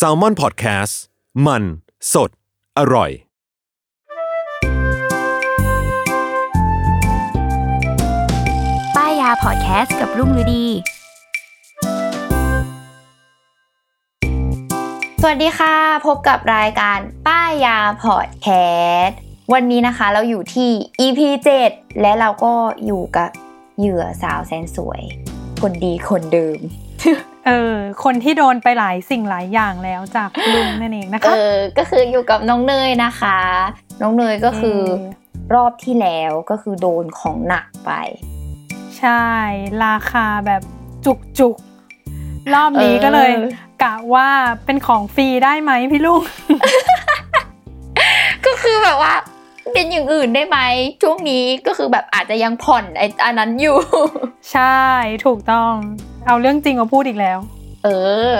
s a l ม o n PODCAST มัน สด อร่อย ป้ายยาพอดแคสต์กับรุ่งฤดี สวัสดีค่ะ พบกับรายการป้ายยาพอดแคสต์วันนี้นะคะเราอยู่ที่ EP 7 และเราก็อยู่กับเหยื่อสาวแสนสวย คนดีคนเดิม เออคนที่โดนไปหลายสิ่งหลายอย่างแล้วจากลุงนั่นเองนะเอคะอก็คืออยู่กับน้องเนยนะคะ น้องเนยก็คือเออรอบที่แล้วก็คือโดนของหนักไป ใช่ ราคาแบบจุกจุกๆรอบนี้ก็เลยเออกะว่าเป็นของฟรีได้ไหมพี่ลุงก็คือแบบว่าเป็นอย่างอื่นได้ไหมช่วงนี้ก็คือแบบอาจจะยังผ่อนไอ้อันนั้นอยู่ ใช่ถูกต้อง เอาเรื่องจริงมาพูดอีกแล้ว เออ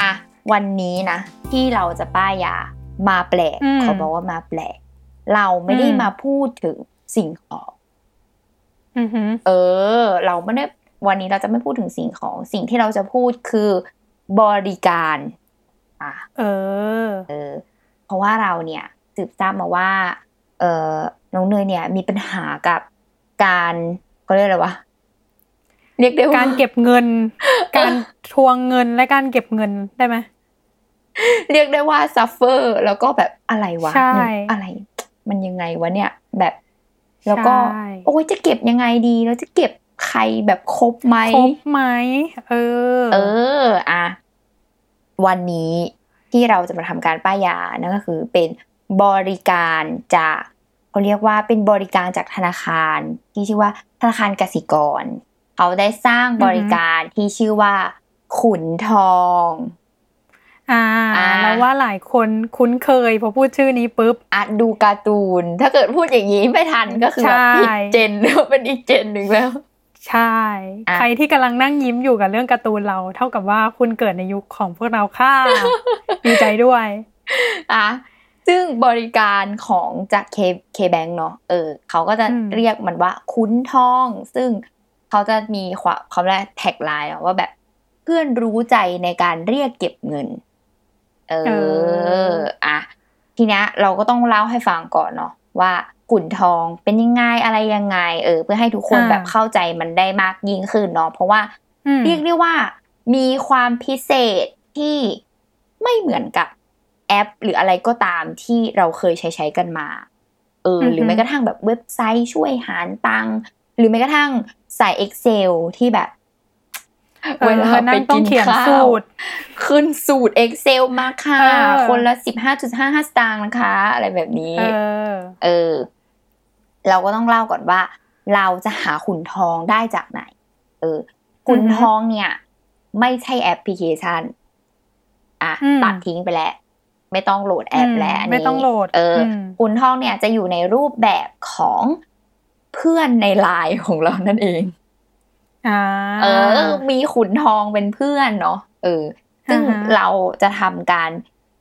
อะวันนี้นะ ที่เราจะป้ายยามาแปลกอืมเขาบอกว่ามาแปลก เราไม่ได้อืมมาพูดถึงสิ่งของอือหือเออ เราไม่ได้วันนี้เราจะไม่พูดถึงสิ่งของ สิ่งที่เราจะพูดคือบริการอะเออ เออ เพราะว่าเราเนี่ยสืบทราบมาว่า เออน้องเนยเนี่ย มีปัญหากับการเขาเรียกอะไรวะ เรียกได้ว่าการเก็บเงิน การทวงเงินและการเก็บเงินได้ไหมเรียกได้ว่าซัฟเฟอร์แล้วก็แบบอะไรวะใช่เนี่ยอะไร มันยังไงวะเนี่ย แบบ แล้วก็ใช่โอ้ยจะเก็บยังไงดีแล้วจะเก็บใครแบบครบไหมครบไหมเออ เอออะวันนี้ที่เราจะมาทำการป้ายยานั่นก็คือเป็นบริการจากเขาเรียกว่าเป็นบริการจากธนาคารที่ชื่อว่าธนาคารกสิกร เขาได้สร้างบริการที่ชื่อว่า ขุนทองอ่าอ่าแล้วว่าหลายคนคุ้นเคยพอพูดชื่อนี้ปุ๊บอะดูการ์ตูน ถ้าเกิดพูดอย่างนี้ไม่ทันก็คือแบบใช่ผิดเจนเป็นอีกเจนหนึ่งแล้วใช่อะใครที่กำลังนั่งยิ้มอยู่กับเรื่องการ์ตูนเรา เท่ากับว่าคุณเกิดในยุคของพวกเราค่ะดีใจด้วยอะซึ่งบริการของจากเคเคแบงเนาะเออเขาก็จะอืมเรียกมันว่าคุ้นทอง ซึ่ง เขาจะมีความเขาเรียกแท็กไลน์ว่าแบบเพื่อนรู้ใจในการเรียกเก็บเงิน เอออะทีเนี้ยเราก็ต้องเล่าให้ฟังก่อนเนาะว่าขุนทองเป็นยังไงอะไรยังไง เออ เพื่อให้ทุกคนอ่าแบบเข้าใจมันได้มากยิ่งขึ้นเนาะเพราะว่าอืมเรียกได้ว่ามีความพิเศษที่ไม่เหมือนกับแอป หรืออะไรก็ตามที่เราเคยใช้ใช้กันมา เอออือฮึหรือแม้กระทั่งแบบเว็บไซต์ช่วยหารตังค์หรือแม้กระทั่ง ใส่ Excel ที่แบบเออเวลานั่ไปงต้อกิงนเขียนข้าวสูตรขึ้นสูตร Excel มาค่ะเออคนละสิบห้าจุดห้าห้าสตางค์นะคะ อะไรแบบนี้เออเออ เราก็ต้องเล่าก่อนว่า เราจะหาขุนทองได้จากไหน เออ ขุนอือฮึทองเนี่ย ไม่ใช่แอปพลิเคชัน อะอืมตัดทิ้งไปแล้ว ไม่ต้องโหลดแอปอืมแล้วนนี้ไม่ต้องโหลด เอออมขุนทองเนี่ยจะอยู่ในรูปแบบของ เพื่อนในไลน์ของเรานั่นเองอ่าเออ มีขุนทองเป็นเพื่อนเนาะเออ ซึ่งอ่าฮะเราจะทำการ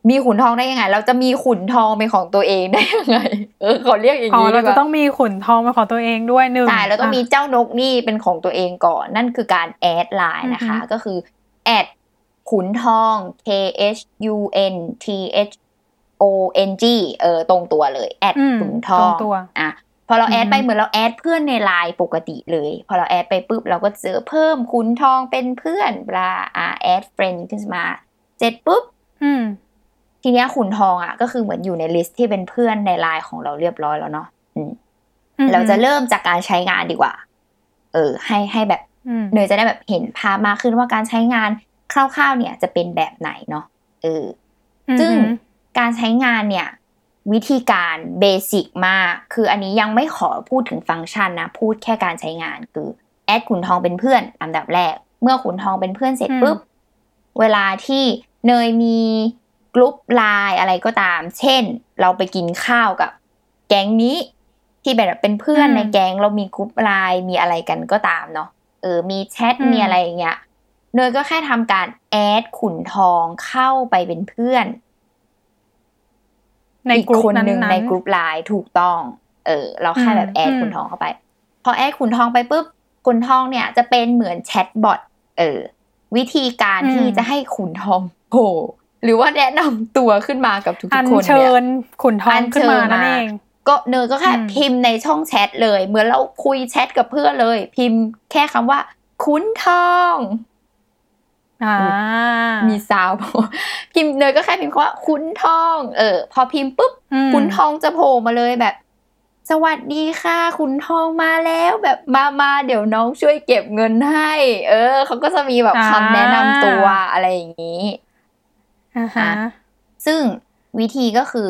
มีขุนทองได้ยังไง เราจะมีขุนทองเป็นของตัวเองได้ยังไง เออขอเรียกอย่างอ๋อนี้ดีเรากจะว่าต้องมีขุนทองเป็นของตัวเองด้วยหนึ่งใช่เราต้องมีะเจ้านกนี่เป็นของตัวเองก่อน นั่นคือการแอดไลน์นะคะอือฮึก็คือแอดขุนทอง K H U N T H O N G เออตรงตัวเลยแอดอืมขุนทอตรงงตัวอะพ อเราแอดไปอือฮึเหมือนเราแอดเพื่อนในไลน์ปกติเลย พอเราแอดไปปุ๊บเราก็เจอเพิ่มขุนทองเป็นเพื่อนปลาอะ add friend ขึ้นมาเสร็จปุ๊บอืมทีเนี้ยขุนทองอะ ก็คือเหมือนอยู่ใน list ที่เป็นเพื่อนในไลน์ของเราเรียบร้อยแล้วเนาะอืมอืมเราจะเริ่มจากการใช้งานดีกว่า เออ ให้ให้แบบอืมเนยจะได้แบบเห็นภาพมากขึ้นว่าการใช้งานคร่าวๆเนี่ยจะเป็นแบบไหนเนาะเออซึ่งอือหือการใช้งานเนี่ย วิธีการ basic มาก คืออันนี้ยังไม่ขอพูดถึงฟังก์ชันนะ พูดแค่การใช้งานคือแอดขุนทองเป็นเพื่อนอันดับแรก เมื่อขุนทองเป็นเพื่อนเสร็จปุ๊บ เวลาที่เนยมีกลุ่มไลน์อะไรก็ตาม เช่น เราไปกินข้าวกับ แก๊งนี้ที่แบบเป็นเพื่อนอืมในแก๊งเรามีกลุ่มไลน์มีอะไรกันก็ตามเนาะเออ มีแชทอืมมีอะไรอย่างเงี้ยเนยก็แค่ทำการแอดขุนทองเข้าไปเป็นเพื่อน ในอีกกลุ่มคนนั้นหนึ่งๆในกลุ่มไลน์ถูกต้อง เออ เราแค่แบบอืมแอดอืมขุนทองเข้าไป พอแอดขุนทองไปปุ๊บขุนทองเนี่ยจะเป็นเหมือนแชทบอทเออ วิธีการอืมที่จะให้ขุนทองโผล่หรือว่าแนะนำตัวขึ้นมากับทุกอัญๆคนเชิเนี่ยญขุนทองขึ้นมาอัญเชิญนั่นมาเองก็เนยก็แค่อืมพิมพ์ในช่องแชทเลย เหมือนเราคุยแชทกับเพื่อนเลย พิมพ์แค่คำว่าขุนทองอ่า มีซาวด์พิมพ์เนยก็แค่พิมพ์คำว่าขุนทอง เออ พอพิมพ์ปุ๊บอืมขุนทองจะโผล่มาเลยแบบ สวัสดีค่ะขุนทองมาแล้วแบบมามาเดี๋ยวน้องช่วยเก็บเงินให้ เออเขาก็จะมีแบบคำแนะนำตัวอะไรอย่างนี้อ่าฮะซึ่งวิธีก็คือ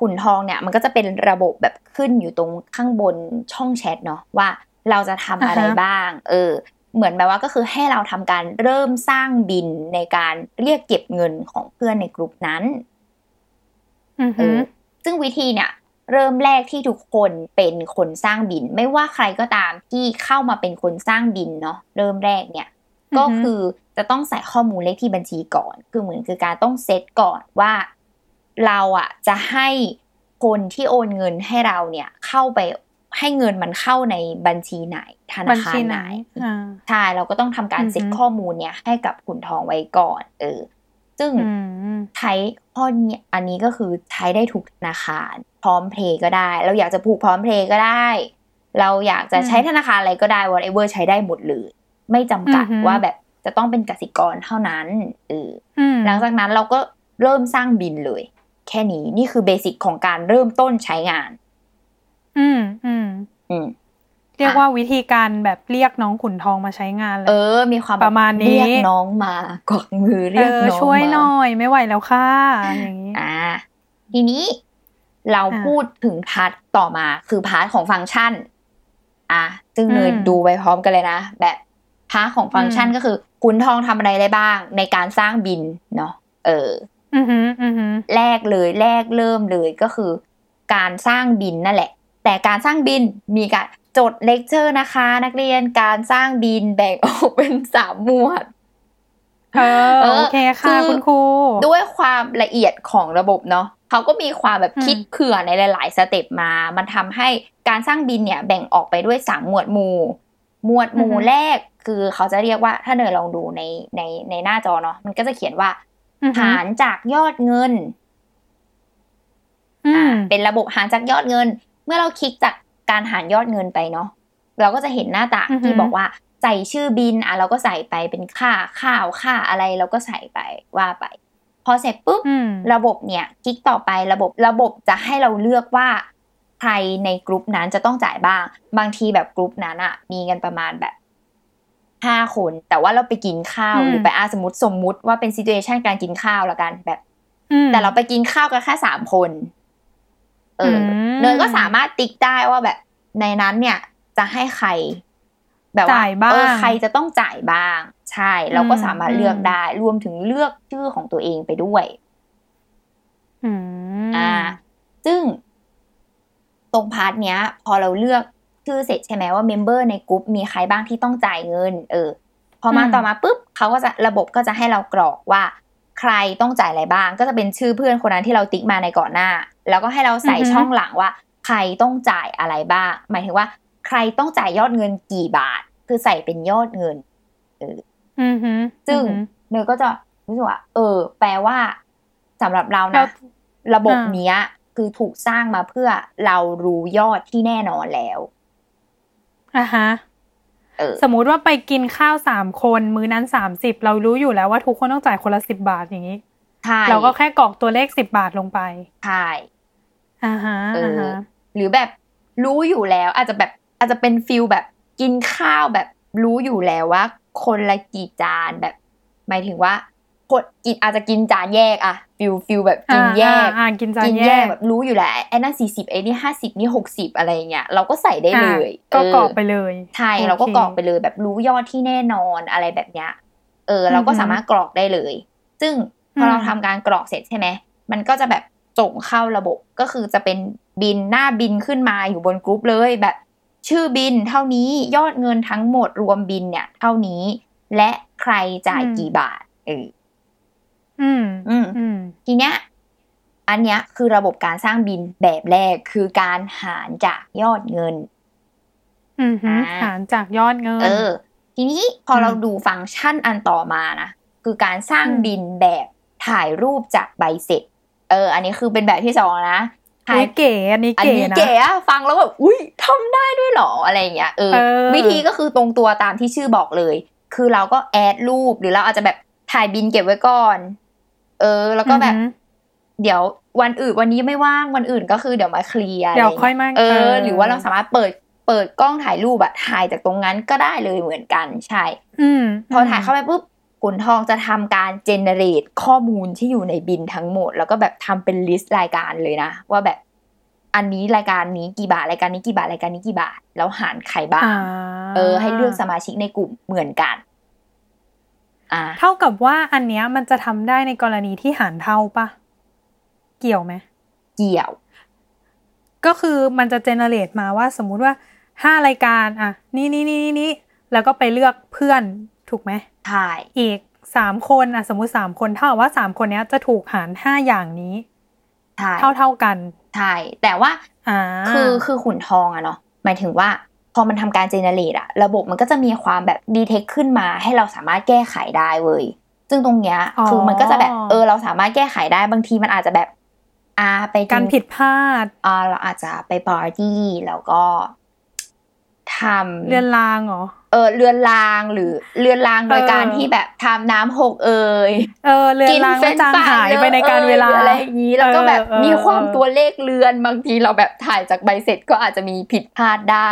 ขุนทองเนี่ยมันก็จะเป็นระบบแบบขึ้นอยู่ตรงข้างบนช่องแชทเนาะว่าเราจะทำอะไรอ่าฮะบ้าง เออ เหมือนแบบว่าก็คือให้เราทำการเริ่มสร้างบินในการเรียกเก็บเงินของเพื่อนในกลุ่มนั้นอือเอฮึอซึ่งวิธีเนี่ย เริ่มแรกที่ทุกคนเป็นคนสร้างบิน ไม่ว่าใครก็ตามที่เข้ามาเป็นคนสร้างบินเนาะเริ่มแรกเนี่ย ก็คือจะต้องใส่ข้อมูลเลขที่บัญชีก่อน คือเหมือนคือการต้องเซตก่อนว่า เราอะจะให้คนที่โอนเงินให้เราเนี่ยเข้าไป ให้เงินมันเข้าในบัญชีไหนธบันาญคารชีไหไหนนอ่าใช่เราก็ต้องทำการอือฮึเซ็ตข้อมูลเนี่ย ให้กับขุนทองไว้ก่อน เออ ซึ่งอืมใช้ข้อนี้อันนี้ก็คือใช้ได้ทุกธนาคาร พร้อมเพย์ก็ได้ เราอยากจะผูกพร้อมเพย์ก็ได้ เราอยากจะใช้ธนาคารอะไรก็ได้ whatever ใช้ได้หมดเลยไม่จำกัดอือฮึว่าแบบจะต้องเป็นกสิกรเท่านั้นเอออืมหลังจากนั้นเราก็เริ่มสร้างบินเลย แค่นี้นี่คือเบสิกของการเริ่มต้นใช้งาน อืมอืมอืมเรียกว่าวิธีการแบบเรียกน้องขุนทองมาใช้งานเลเอยอมีความแบบประมาณนี้เรียกน้องมากวักมือเรียกเออน้องช่วยมาหน่อยไม่ไหวแล้วค่ะอย่างนี้อ่า ทีนี้เราอ่าพูดถึง part ต่อมาคือ part ของฟังก์ชัน อะซึ่งอืมเนยดูไปพร้อมกันเลยนะ แบบ part ของฟังก์ชันอืมก็คือขุนทองทำอะไรได้บ้าง ในการสร้างบิลเนาะเอออือหืออือหือแรกเลยแรกเริ่มเลยก็คือ การสร้างบิลนั่นแหละ แต่การสร้างบิลมีการจดเลคเชอร์นะคะ นักเรียนการสร้างบิลแบ่งออกเป็นสามหมวดเออเออโอเคค่ะคือคุณครูด้วยความละเอียดของระบบเนาะเขาก็มีความแบบอืมคิดเผื่อในหลาย ๆ สเต็ปมา มันทำให้การสร้างบินเนี่ยแบ่งออกไปด้วยสามหมวดหมู่ หมวดหมู่แรกคือเขาจะเรียกว่าถ้าเนยลองดูในในในหน้าจอเนาะมันก็จะเขียนว่าอือหือหารจากยอดเงินอือ่ามเป็นระบบหารจากยอดเงิน เมื่อเราคลิกจากการหารยอดเงินไปเนาะเราก็จะเห็นหน้าต่างอือฮึที่บอกว่าใส่ชื่อบินอะเราก็ใส่ไปเป็นค่าข้าวค่าอะไรเราก็ใส่ไปว่าไป พอเสร็จปุ๊บอืมระบบเนี่ยคลิกต่อไประบบระบบจะให้เราเลือกว่าใครในกลุ่มนั้นจะต้องจ่ายบ้าง บางทีแบบกลุ่มนั้นอะมีกันประมาณแบบห้าคน แต่ว่าเราไปกินข้าวอืมหรือไปอาสมมติสมมุติว่าเป็นซี t u เ t ชันการกินข้าวละกันแบบอืมแต่เราไปกินข้าวกันแค่สามคน เอออมเนยก็สามารถติ๊กได้ว่าแบบในนั้นเนี่ย จะให้ใคร แบบว่าจ่ายบ้างเออใครจะต้องจ่ายบ้าง ใช่เราก็อืมสามารถเลือกอืมได้ รวมถึงเลือกชื่อของตัวเองไปด้วยอืมอ่า ซึ่ง ตรง part เนี้ย พอเราเลือกชื่อเสร็จใช่ไหมว่า member ในกลุ่มมีใครบ้างที่ต้องจ่ายเงิน เออ พอมาอืมต่อมาปุ๊บเขาก็จะระบบก็จะให้เรากรอกว่า ใครต้องจ่ายอะไรบ้าง ก็จะเป็นชื่อเพื่อนคนนั้นที่เราติ๊กมาในก่อนหน้า แล้วก็ให้เราใส่ช่องหลังว่า ใครต้องจ่ายอะไรบ้าง หมายถึงว่า ใครต้องจ่ายยอดเงินกี่บาท คือใส่เป็นยอดเงินอือหือซึ่งอือหือเนยก็จะรู้สึกว่า เออ แปลว่าสำหรับเราเรานะ ระบบอ่าเนี้ย คือถูกสร้างมาเพื่อเรารู้ยอดที่แน่นอนแล้วอะฮะเออสมมุติว่าไปกินข้าวสามคนมื้อนั้นสามสิบเรารู้อยู่แล้วว่าทุกคนต้องจ่ายคนละสิบบาทอย่างนี้ใช่เราก็แค่กรอกตัวเลขสิบบาทลงไป ใช่ อ่าฮะเออ่าอฮะหรือแบบรู้อยู่แล้ว อาจจะแบบอาจจะเป็น feel แบบกินข้าวแบบรู้อยู่แล้วว่า คนละกี่จานแบบ หมายถึงว่าคนกินอาจจะกินจานแยกอะ feel feel แบบกินแยกอ่าอ่ากินจานกินแยแยกกแบบรู้อยู่แล้วไอ้นั่นสี่สิบไอ้นี่ห้าสิบนี่หกสิบอะไรอย่างเงี้ยเราก็ใส่ได้เลยอะก็กรอกไปเลยใช่โอเคเราก็กรอกไปเลยแบบรู้ยอดที่แน่นอนอะไรแบบเนี้ยเออ เราก็อือฮึสามารถกรอกได้เลย ซึ่งพออมเราทำการกรอกเสร็จใช่ไหมมันก็จะแบบ ส่งเข้าระบบก็คือจะเป็นบินหน้าบินขึ้นมาอยู่บนกรุ๊ปเลยแบบชื่อบินเท่านี้ยอดเงินทั้งหมดรวมบินเนี่ยเท่านี้ และใครจ่ายกี่บาทเอออืมอืมอืมทีเนี้ยอันเนี้ยคือระบบการสร้างบินแบบแรกคือการหารจากยอดเงิน อืมฮึอ่าหารจากยอดเงิน เออ ทีนี้พอเราดูฟังก์ชันอันต่อมานะคือการสร้างบินแบบถ่ายรูปจากใบเสร็จ เออ อันนี้คือเป็นแบบที่สองนะถ่ายอุ๊ยเก๋อันนี้อันเก๋นี้นะเก๋อะฟังแล้วแบบอุ้ยทำได้ด้วยเหรออะไรอย่างเงี้ยเออเออวิธีก็คือตรงตัวตามที่ชื่อบอกเลย คือเราก็แอดรูปหรือเราอาจจะแบบถ่ายบินเก็บไว้ก่อน เออ แล้วก็แบบอือหือเดี๋ยววันอื่นวันนี้ไม่ว่างวันอื่นก็คือเดี๋ยวมาเคลียร์เดี๋ยวะไรค่อยมาเอเอออ หรือว่าเราสามารถเปิดเปิดกล้องถ่ายรูปอะถ่ายจากตรงนั้นก็ได้เลยเหมือนกันใช่อืมพอถ่ายเข้าไปปุ๊บ ขุนทองจะทำการเจเนเรตข้อมูลที่อยู่ในบินทั้งหมด แล้วก็แบบทำเป็นลิสต์รายการเลยนะ ว่าแบบอันนี้รายการนี้กี่บาทรายการนี้กี่บาทรายการนี้กี่บาท แล้วหารใครบ้างอ่าเออ ให้เลือกสมาชิกในกลุ่มเหมือนกันอ่าเท่ากับว่าอันเนี้ยมันจะทำได้ในกรณีที่หารเท่าปะเกี่ยวไหมเกี่ยว ก็คือมันจะเจเนเรตมาว่าสมมุติว่าห้ารายการ อะ นี่นี่นี่นี่นี่แล้วก็ไปเลือกเพื่อนถูกไหม ใช่อีกสามคนอะสมมุติสามคนเท่ากับว่าสามคนเนี้ยจะถูกหารห้าอย่างนี้ใช่เท่าเท่ากันใช่แต่ว่าอ่าคือคือขุนทองอะเนาะหมายถึงว่าพอมันทำการเจเนเรตอะระบบมันก็จะมีความแบบดีเทคขึ้นมาให้เราสามารถแก้ไขได้เว้ยซึ่งตรงเนี้ยคือมันก็จะแบบเออเราสามารถแก้ไขได้บางทีมันอาจจะแบบอ่าไปนการผิดพลาดอ่าเราอาจจะไปปาร์ตี้แล้วก็ ทำเรือนรางเหรอเออเรือนรางหรือเรือนรางโดยเออการที่แบบทำน้ำหกเอ่ยเออเรือนรางก็จางหายไปในการเวลาอออะไรอย่างนี้แล้วก็แบบเออเออมีความตัวเลขเรือนบางทีเราแบบถ่ายจากใบเสร็จก็อาจจะมีผิดพลาดได้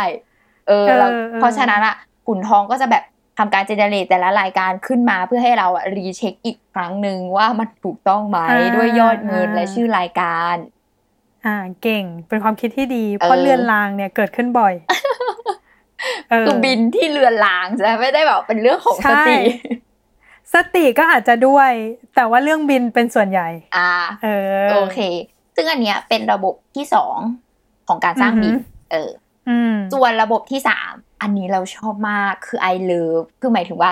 เออแล้วเพราะฉะนั้นอะขุนทองก็จะแบบทำการเจเนเรตแต่ละรายการขึ้นมาเพื่อให้เราอะรีเช็คอีกครั้งหนึ่งว่ามันถูกต้องไหมด้วยยอดเงินและชื่อรายการ อ่าเก่งเป็นความคิดที่ดี เพราะเออเรือนรางเนี่ยเกิดขึ้นบ่อยเออ คือบินที่เรือนรางใช่ไหมไม่ได้แบบเป็นเรื่องของสใช่ติสติก็อาจจะด้วย แต่ว่าเรื่องบินเป็นส่วนใหญ่ อ่า เออ โอเค ซึ่งอันเนี้ยเป็นระบบที่สองของการสร้างบินอือหือเอออืมส่วนระบบที่สามอันนี้เราชอบมากคือ I love คือหมายถึงว่า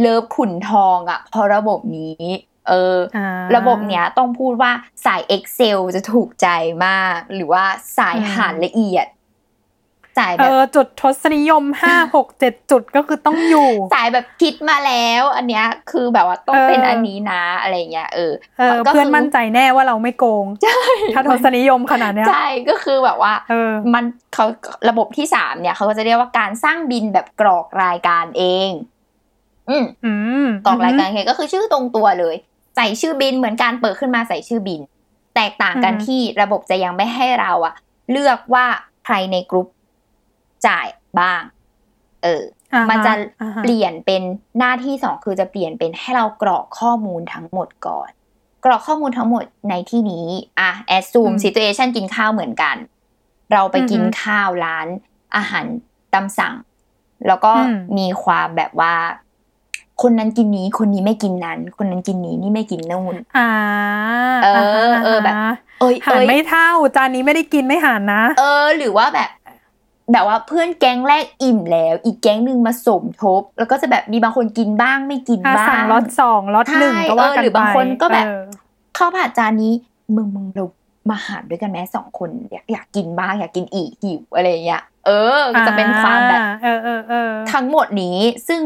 เลิฟขุนทองอะ่ะเพราะระบบนี้ เอออ่าระบบเนี้ยต้องพูดว่าสาย Excel จะถูกใจมาก หรือว่าสายอืมหารละเอียด สายเอแบบอจุดทศนิยมห้าหกเจ็ดจุดก็คือต้องอยู่ สายแบบคิดมาแล้ว อันเนี้ยคือแบบว่าต้องเออเป็นอันนี้นะอะไรเงี้ยเออเออก็คือเพื่อนมั่นใจแน่ว่าเราไม่โกงถ้าทศนิยมขนาดเนี้ยใช่ก็คือแบบว่าเออมันเขาระบบที่สามเนี่ยเขาก็จะเรียกว่าการสร้างบินแบบกรอกรายการเองอืมอืมกรอกรายการเองก็คือชื่อตรงตัวเลย ใส่ชื่อบินเหมือนการเปิดขึ้นมาใส่ชื่อบิน แตกต่างกันที่ระบบจะยังไม่ให้เราอะเลือกว่าใครในกรุ๊ป จ่ายบ้าง เอออ่าฮมันจะอ่าฮเปลี่ยนเป็นหน้าที่สองคือจะเปลี่ยนเป็นให้เรากรอกข้อมูลทั้งหมดก่อน กรอกข้อมูลทั้งหมดในที่นี้อะ assume situation กินข้าวเหมือนกัน เราไปกินข้าวร้านอาหารตามสั่ง แล้วก็มีความแบบว่าคนนั้นกินนี้ คนนี้ไม่กินนั้น คนนั้นกินนี้นี่ไม่กินนู่นอ่า เออฮะเออแบบ เอ้ยหารเอ้ยไม่เท่า จานนี้ไม่ได้กินไม่หารนะ เออ หรือว่าแบบ แบบว่าเพื่อนแก๊งแรกอิ่มแล้ว อีกแก๊งหนึ่งมาสมทบ แล้วก็จะแบบมีบางคนกินบ้างไม่กินอะบ้างสั่งล็อตสองล็อตหนึ่งใช่ก็ว่ากันเออหรือบางคนก็แบบเออข้าวผัดจานนี้มึงมึงเรามาหารด้วยกันไหมสองคนอยากอยากกินบ้างอยากกินอีกหิวอะไรอย่างเงี้ยเออก็จะเป็นความแบบอ่เออเออเออทั้งหมดนี้ซึ่ง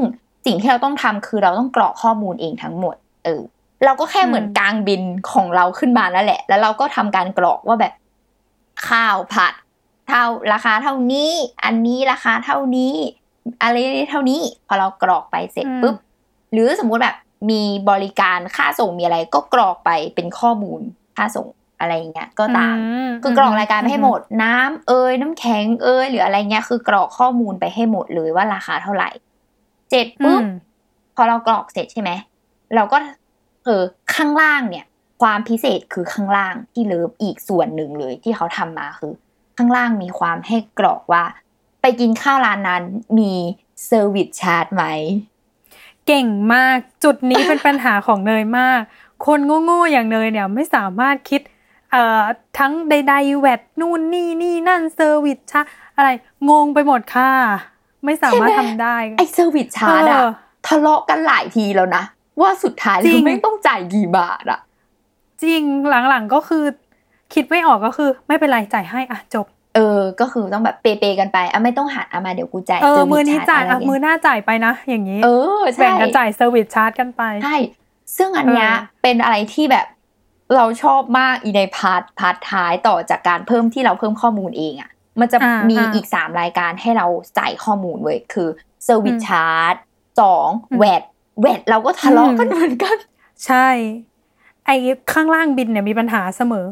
สิ่งที่เราต้องทำคือเราต้องกรอกข้อมูลเองทั้งหมด เออ เราก็แค่เหมือนกลางบินของเราขึ้นมานั่นแหละ แล้วเราก็ทำการกรอกว่าแบบ ข้าวผัด เท่าราคาเท่านี้ อันนี้ราคาเท่านี้ อะไรเท่านี้ พอเรากรอกไปเสร็จอืมปุ๊บ หรือสมมุติแบบมีบริการค่าส่งมีอะไรก็กรอกไปเป็นข้อมูลค่าส่งอะไรอย่างเงี้ยก็ตามคือกรอกรายการไปให้หมด น้ำเอยน้ำแข็งเอยหรืออะไรเงี้ยคือกรอกข้อมูลไปให้หมดเลยว่าราคาเท่าไหร่เสร็จอืปุ๊บมพอเรากรอกเสร็จใช่ไหมเราก็เออข้างล่างเนี่ย ความพิเศษคือข้างล่างที่ love อีกส่วนหนึ่งเลยที่เขาทำมาคือ ข้างล่างมีความให้กรอกว่า ไปกินข้าวร้านนั้นมีเซอร์วิสชาร์จไหม เก่งมากจุดนี้เป็นปัญหาของเนยมาก คนโง่ๆอย่างเนยเนี่ยไม่สามารถคิดเอ่อทั้งใดๆ VAT นู่นนี่นี่นั่น service charge อะไรงงไปหมดค่ะ ไม่สามารถใช่ทำไหมได้ไอ service charge อะเออทะเลาะกันหลายทีแล้วนะ ว่าสุดท้ายจริคืองไม่ต้องจ่ายกี่บาทอะจริงหลังๆก็คือ คิดไม่ออกก็คือไม่เป็นไรจ่ายให้อะจบ เออ ก็คือต้องแบบเปย์ๆกันไปอะไม่ต้องหันอะมาเดี๋ยวกูจ่ายเออซร์วิสมือนี้ชร์จ่ายะไรอะเงี้มือหน้าจ่ายไปนะ อย่างนี้ เออใช่แบ่งกันจ่ายเซอร์วิสชาร์จกันไปใช่ซึ่งอันเนี้ยเออเป็นอะไรที่แบบเราชอบมากอีในพาร์ทพาร์ทท้ายต่อจากการเพิ่มที่เราเพิ่มข้อมูลเองอะ่ะ มันจะอ่ามีอ่าอีกสามรายการให้เราจ่ายข้อมูลเว้ยคือเซอร์วิสอืมชาร์จสองอืมแวดแวดเราก็ทะเลาะกันอืมเหมือนกัน ใช่ ไอ้ข้างล่างบิลเนี่ยมีปัญหาเสมอ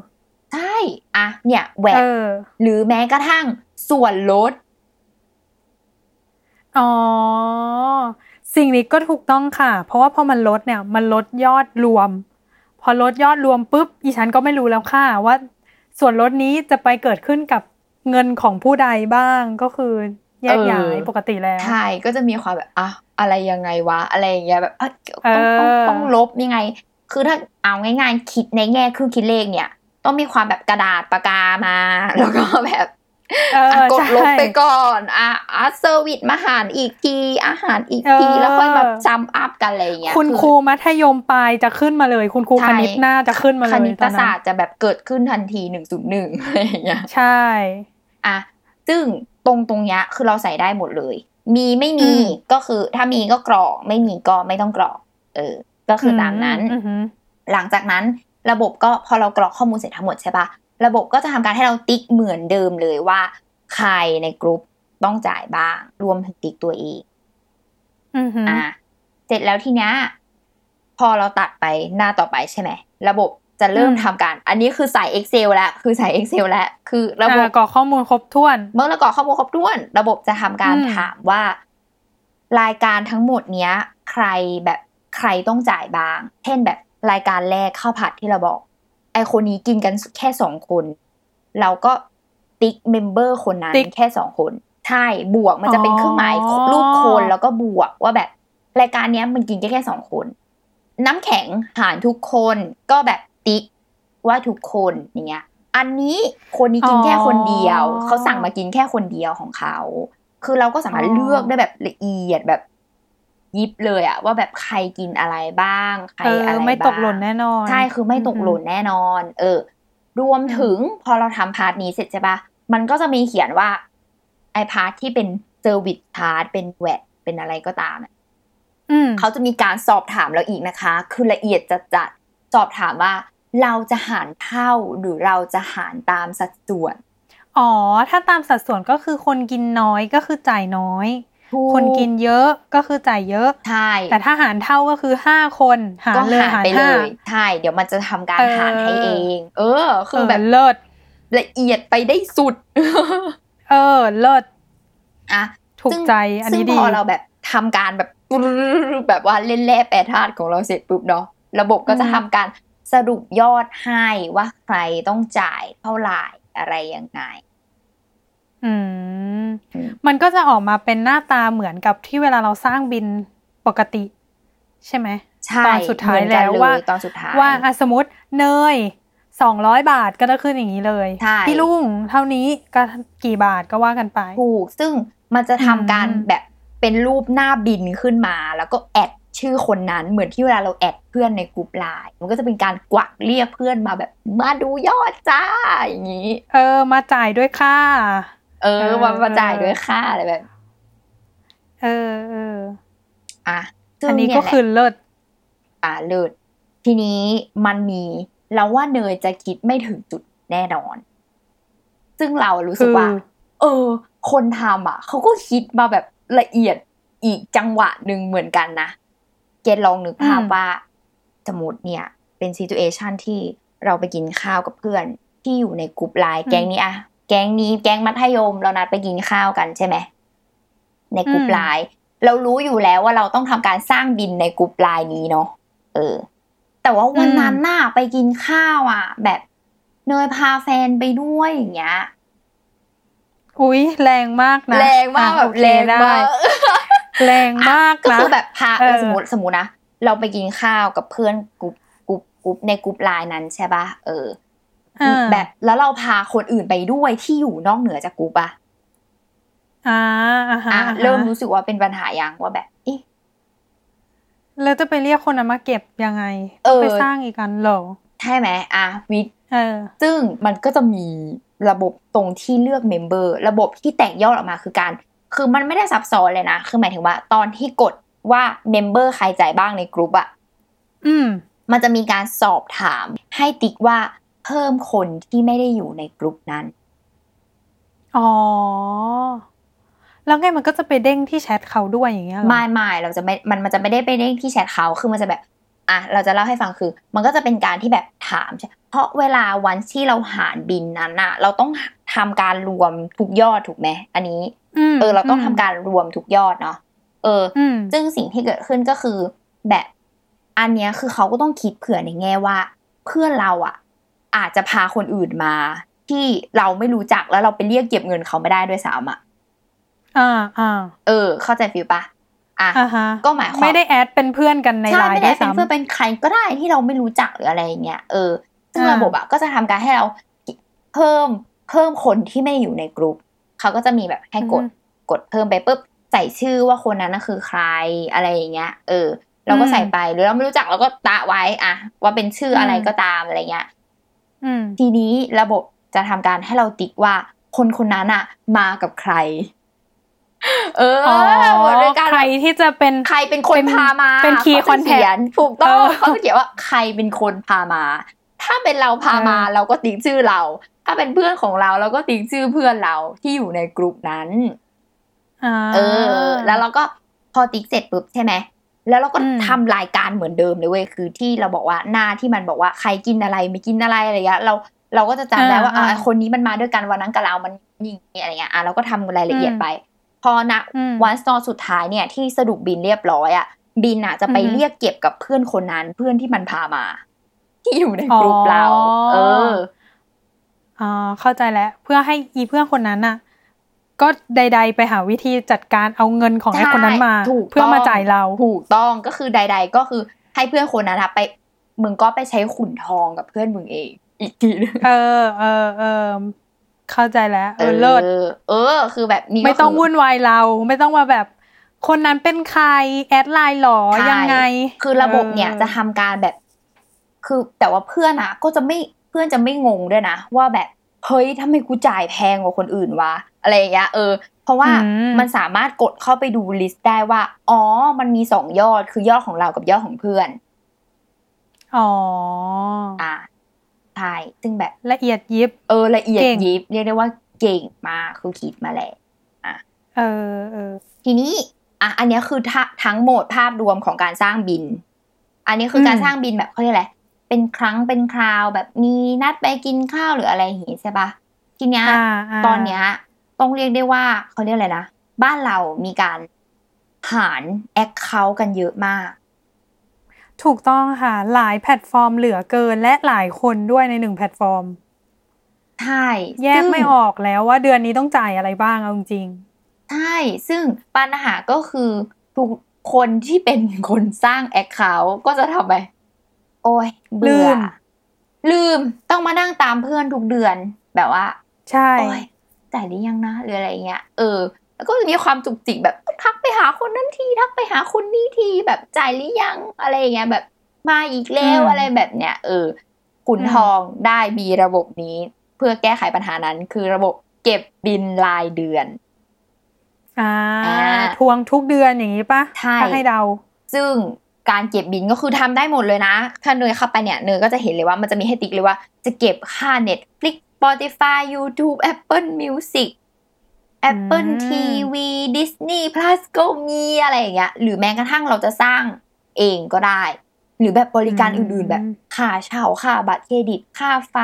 ใช่อะเนี่ย VAT เออหรือแม้กระทั่งส่วนลดอ๋อ สิ่งนี้ก็ถูกต้องค่ะ เพราะว่าพอมันลดเนี่ย มันลดยอดรวม พอลดยอดรวมปุ๊บอีฉันก็ไม่รู้แล้วค่ะ ว่า ส่วนลดนี้จะไปเกิดขึ้นกับเงินของผู้ใดบ้างก็คือแยกย้ายปกติแล้วใช่ก็จะมีความแบบอะอะไรยังไงวะ อะไรอย่างเงี้ยแบบอะต้องเออต้องต้องลบยังไง คือถ้าเอาง่ายๆ คิดในแง่เครื่องคิดเลขเนี่ย ต้องมีความแบบกระดาษปากกามา แล้วก็แบบเอออะกดใช่ลบไปก่อนอะอะเซอร์วิสมาหารอีกทีอาหารอีกทีเออแล้วค่อยมาจำอัพกันอะไรอย่างเงี้ยคุณครูมัธยมปลายจะขึ้นมาเลย คุณครูใช่คณิตหน้าจะขึ้นมาเลยคณิตตอนนั้นศาสตร์จะแบบเกิดขึ้นทันทีหนึ่งศูนย์หนึ่งอะไรอย่างเงี้ยใช่อะซึ่งตรงตรงเนี้ยคือเราใส่ได้หมดเลย มีไม่มีอืมก็คือถ้ามีก็กรอกไม่มีก็ไม่ต้องกรอก เออ ก็คือตามนั้นอือหือหลังจากนั้น ระบบก็พอเรากรอกข้อมูลเสร็จทั้งหมดใช่ปะระบบก็จะทำการให้เราติ๊กเหมือนเดิมเลยว่า ใครในกลุ่มต้องจ่ายบ้าง รวมถึงติ๊กตัวเองอือหืออะเสร็จแล้วทีเนี้ยพอเราตัดไปหน้าต่อไปใช่ไหมระบบจะเริ่มทำการ อันนี้คือใส่ Excel แล้วคือใส่ Excel แล้วคือระบบอ่ากรอกข้อมูลครบถ้วน เมื่อเรากรอกข้อมูลครบถ้วน ระบบจะทำการอืมถามว่า รายการทั้งหมดเนี้ย ใครแบบใครต้องจ่ายบ้าง เช่นแบบ รายการแรกข้าวผัดที่เราบอก ไอคนนี้กินกันแค่สองคน เราก็ติ๊ก member คนนั้นติ๊กแค่สองคน ใช่บวกมันจะเป็นเครื่องหมายอ๋อรูปคนแล้วก็บวกว่าแบบ รายการเนี้ยมันกินแค่แค่สองคน น้ำแข็งหารทุกคนก็แบบติ๊กว่าทุกคนอย่างเงี้ย อันนี้คนนี้กินแค่คนเดียวอ๋อเขาสั่งมากินแค่คนเดียวของเขา คือเราก็สามารถอ๋อเลือกได้แบบละเอียดแบบ ยิบเลยอะว่าแบบใครกินอะไรบ้าง ใครเอออะไรบ้างไม่ตกหล่นแน่นอน ใช่คือไม่ตกหล่นแน่นอน เออ รวมถึงพอเราทำพาร์ทนี้เสร็จใช่ปะมันก็จะมีเขียนว่าไอ part ที่เป็น service part เป็น VAT เป็นอะไรก็ตามอะอืมเขาจะมีการสอบถามเราอีกนะคะ คือละเอียดจัดจัดๆสอบถามว่าเราจะหารเท่าหรือเราจะหารตามสัดส่วน อ๋อ ถ้าตามสัดส่วนก็คือคนกินน้อยก็คือจ่ายน้อยถูก คนกินเยอะก็คือจ่ายเยอะใช่แต่ถ้าหารเท่าก็คือห้าคนหารก็เลยหารหารไปเลห้ายใช่เดี๋ยวมันจะทำการเออหารให้เอง เออ คือเออแบบเลิศละเอียดไปได้สุด เออ เลิศอะถูกซึ่งใจอันนี้ซึ่งดีพอเราแบบทำการแบบแบบว่าเล่นแร่แปรธาตุของเราเสร็จปุ๊บเนาะระบบก็จะอืมทำการสรุปยอดให้ว่าใครต้องจ่ายเท่าไหร่อะไรยังไง อืมอืมมันก็จะออกมาเป็นหน้าตาเหมือนกับที่เวลาเราสร้างบินปกติ ใช่ไหมใช่ตอนสุดท้ายเหมือนกันแล้วเลยว่าตอนสุดท้ายว่าอะสมมติเนยสองร้อยบาทก็จะขึ้นอย่างนี้เลยใช่พี่ลุงเท่านี้ก็กี่บาทก็ว่ากันไปถูกซึ่งมันจะทำการอืมแบบเป็นรูปหน้าบินขึ้นมา แล้วก็แอดชื่อคนนั้นเหมือนที่เวลาเราแอดเพื่อนในกลุ่มไลน์มันก็จะเป็นการกวักเรียกเพื่อนมาแบบมาดูยอดจ้าอย่างนี้ เออมาจ่ายด้วยค่า เออเออมามาจ่ายด้วยค่าอะไรแบบ เออเอออะซึ่งอันนี้เยก็แหละคือเลิศอ่าเลิศทีนี้มันมีเราว่าเนยจะคิดไม่ถึงจุดแน่นอน ซึ่งเรารู้สึกว่าคือเออ คนทำอะเขาก็คิดมาแบบละเอียดอีกจังหวะหนึ่งเหมือนกันนะ เกดลองนึกภาพอืมว่า สมมติเนี่ย เป็นซีตูเอชันที่เราไปกินข้าวกับเพื่อน ที่อยู่ในกลุ่มไลน์แก๊งนี้อะ แก๊งนี้แก๊งมัธยม เรานัดไปกินข้าวกันใช่ไหมในกลุ่มไลน์เรารู้อยู่แล้วว่าเราต้องทำการสร้างบินในกลุ่มไลน์นี้เนาะเออ แต่ว่าวันนั้นน่ะไปกินข้าวอะ แบบเนยพาแฟนไปด้วยอย่างเงี้ยอุ๊ยแรงมากนะแรงมากอะแบบโอเคแรงได้มากแรงมากก็นะคือแบบพาเออสมมติสมมตินะเราไปกินข้าวกับเพื่อนกลุ่มกลุ่มกลุ่มในกลุ่มไลน์นั้นใช่ปะเอออ่า แบบแล้วเราพาคนอื่นไปด้วยที่อยู่นอกเหนือจากกลุ่มอะอ่าอ่าฮะอะอ่าฮะเริ่มรู้สึกว่าเป็นปัญหายังว่าแบบเอ๊ะแล้วจะไปเรียกคนนั้นมาเก็บยังไงเออไปสร้างอีกกันเหรอใช่ไหมอะวิทย์เออซึ่งมันก็จะมีระบบตรงที่เลือก member ระบบที่แตกยอดออกมาคือการ คือมันไม่ได้ซับซ้อนเลยนะ คือหมายถึงว่า ตอนที่กดว่า member ใครจ่ายบ้างในกลุ่มอะอืม มันจะมีการสอบถาม ให้ติ๊กว่าเพิ่มคนที่ไม่ได้อยู่ในกลุ่มนั้น อ๋อ แล้วไงมันก็จะไปเด้งที่แชทเขาด้วยอย่างเงี้ยเหรอไม่ไม่เราจะไม่ มันมันจะไม่ได้ไปเด้งที่แชทเขาคือมันจะแบบอะเราจะเล่าให้ฟังคือ มันก็จะเป็นการที่แบบถามใช่เพราะเวลาวันที่เราหารบินนั้นอะเราต้องทำการรวมทุกยอดถูกไหมอันนี้มเออ เราต้องทำการรวมทุกยอดเนาะเอออืมซึ่งสิ่งที่เกิดขึ้นก็คือแบบอันเนี้ยคือเขาก็ต้องคิดเผื่อในแง่ว่า เพื่อนเราอะ อาจจะพาคนอื่นมา ที่เราไม่รู้จักแล้วเราไปเรียกเก็บเงินเขาไม่ได้ด้วยซ้ำอะอ่าอ่าเออ เข้าใจฟิลปะอะอ่าฮะก็หมายความไม่ได้แอดเป็นเพื่อนกันในใช่ไลน์ไม่ด้ได้วยเป็นซ้ำเพื่อนเป็นใครก็ได้ที่เราไม่รู้จักหรืออะไรอย่างเงี้ยเออซึ่งอ่าระบบอะก็จะทำการให้เราเพิ่มเพิ่มคนที่ไม่ได้อยู่ในกลุ่มเขาก็จะมีแบบให้กดกดเพิ่มไปปุ๊บใส่ชื่อว่าคนนั้นน่ะคือใครอะไรอย่างเงี้ย เออ เราก็ใส่ไปหรือเราไม่รู้จักเราก็ตะไว้อะว่าเป็นชื่ออะไรก็ตามอะไรเงี้ยอืม ทีนี้ระบบจะทำการให้เราติ๊กว่าคนคนนั้นอะมากับใคร เอออ๋อเหมือนเป็นการใครที่จะเป็นใครเป็นคนเป็นพามาเป็น key ขาจะขีย contact ถูกต้องเออเขาจะเขียนว่าใครเป็นคนพามา ถ้าเป็นเราพามาเออเราก็ติ๊กชื่อเรา ถ้าเป็นเพื่อนของเราเราก็ติ๊กชื่อเพื่อนเราที่อยู่ในกลุ่มนั้นอ่าเออ แล้วเราก็พอติ๊กเสร็จปุ๊บใช่ไหม แล้วเราก็อืมทำรายการเหมือนเดิมเลยเว้ยคือที่เราบอกว่าหน้าที่มันบอกว่าใครกินอะไรไม่กินอะไรอะไรเงี้ยเราเราก็จะจำได้ว่าอ่าคนนี้มันมาด้วยกันวันนั้นกับเรา มันยิงอะไรเงี้ยอะเราก็ทำรายละเอียดไป พอนะอืมวันสตอสุดท้ายเนี่ยที่สรุปบินเรียบร้อยอะบินอะจะไปอือฮึเรียกเก็บกับเพื่อนคนนั้นเพื่อนที่มันพามา ที่อยู่ในกลุ่มเราอ๋อเอออ่าเข้าใจแล้ว เพื่อให้อีเพื่อนคนนั้นน่ะ ก็ใด ๆ ไปหาวิธีจัดการเอาเงินของไอ้คนนั้นมาใช่ถูกเพื่อต้องมาจ่ายเราถูกต้องก็คือใด ๆ ก็คือให้เพื่อนคนนั้นอะไปมึงก็ไปใช้ขุนทองกับเพื่อนมึงเอง อีกทีนึงเออเออเออเข้าใจแล้วเออเลิศเออ คือแบบนี้ก็ไม่ต้องคืวุ่นวายเราไม่ต้องมาแบบ คนนั้นเป็นใครadd LINE หรอใช่ยังไง คือระบบเนี่ยออจะทำการแบบ คือแต่ว่าเพื่อนอะก็จะไม่เพื่อนจะไม่งงด้วยนะว่าแบบเฮ้ยทำไมกูจ่ายแพงกว่าคนอื่นวะ อะไรอย่างเงี้ยเออ เพราะว่าอืมมันสามารถกดเข้าไปดู list ได้ว่า อ๋อ มันมีสองยอดคือยอดของเรากับยอดของเพื่อน อ๋อ อ่าใช่ซึ่งแบบละเอียดยิบ เออ ละเอียดเก่งยิบ เรียกได้ว่าเก่งมากคือคิดมาแหละเออเออทีนี้อะอันเนี้ยคือทะทั้งหมดภาพรวมของการสร้างบิล อันนี้คือการอืมสร้างบิลแบบเขาเรียกอะไรเป็นครั้งเป็นคราวแบบมีนัดไปกินข้าวหรืออะไรอย่างงี้ใช่ปะทีเนี้ยอ่าาตอนเนี้ย ต้องเรียกได้ว่าเขาเรียกอะไรนะ บ้านเรามีการหาร account กันเยอะมาก ถูกต้องค่ะ หลายแพลตฟอร์มเหลือเกินและหลายคนด้วยในหนึ่งแพลตฟอร์ม ใช่ แยกซึ่งไม่ออกแล้วว่าเดือนนี้ต้องจ่ายอะไรบ้างเอาจริง ใช่ ซึ่งปัญหาก็คือทุกคนที่เป็นคนสร้างแอคเคาท์ก็จะทำไป โอ้ยเบื่อลืมลืมต้องมานั่งตามเพื่อนทุกเดือนแบบว่าๆใช่โอ้ย จ่ายหรือยังนะหรืออะไรเงี้ยเออ แล้วก็จะมีความจุกจิกแบบทักไปหาคนนั้นทีทักไปหาคนนี้ทีแบบจ่ายหรือยังอะไรเงี้ยแบบมาอีกแล้วอืมอะไรแบบเนี้ยเออขุนอืมทองได้มีระบบนี้ เพื่อแก้ไขปัญหานั้น คือระบบเก็บบินรายเดือนอ่าอ่าทวงทุกเดือนอย่างนี้ปะใช่ถ้าให้เดาซึ่งการเก็บบินก็คือทำได้หมดเลยนะ ถ้าเนยเข้าไปเนี่ยเนยก็จะเห็นเลยว่ามันจะมีให้ติ๊กเลยว่าจะเก็บค่า Netflix Spotify YouTube Apple Music Apple อืม TV Disney Plus ก็มีอะไรอย่างเงี้ย หรือแม้กระทั่งเราจะสร้างเองก็ได้ หรือแบบบริการอื่นๆ แบบค่าเช่าค่าบัตรเครดิตค่าไฟ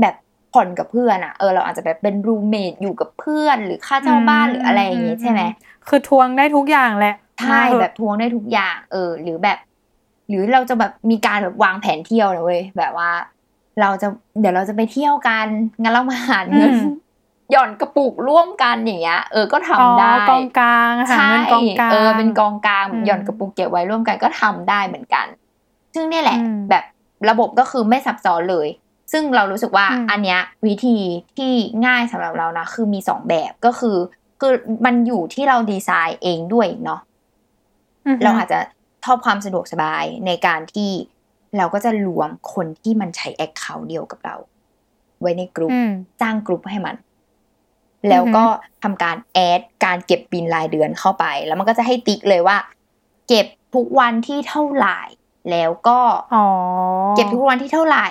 แบบผ่อนกับเพื่อนอะเออเราอาจจะแบบเป็นรูเมทอยู่กับเพื่อน หรือค่าเช่าบ้านหรืออะไรอย่างงี้ใช่ไหมคือทวงได้ทุกอย่างแหละใช่มาเถอะแบบทวงได้ทุกอย่าง เออ หรือแบบ หรือเราจะแบบมีการแบบวางแผนเที่ยวนะเว้ยแบบว่า เราจะเดี๋ยวเราจะไปเที่ยวกันงั้นเรามาหารเงินอืมหย่อนกระปุกร่วมกันอย่างเงี้ยเออก็ทำอ๋อได้กองกลางหาใช่เงินกองกลางเออเป็นกองกลางอืมหย่อนกระปุกเก็บไว้ร่วมกันก็ทำได้เหมือนกัน ซึ่งเนี่ยแหละอืมแบบระบบก็คือไม่ซับซ้อนเลย ซึ่งเรารู้สึกว่าอืมอันเนี้ยวิธีที่ง่ายสำหรับเรานะคือมีสองแบบก็คือคือมันอยู่ที่เราดีไซน์เองด้วยเนาะอือฮึเราอาจจะชอบความสะดวกสบายในการที่ เราก็จะรวมคนที่มันใช้แอคเคาท์เดียวกับเรา ไว้ในกลุ่มอืมจ้างกลุ่มให้มัน แล้วก็ทำการแอดการเก็บบินรายเดือนเข้าไป แล้วมันก็จะให้ติ๊กเลยว่า เก็บทุกวันที่เท่าไหร่ แล้วก็อ๋อเก็บทุกวันที่เท่าไหร่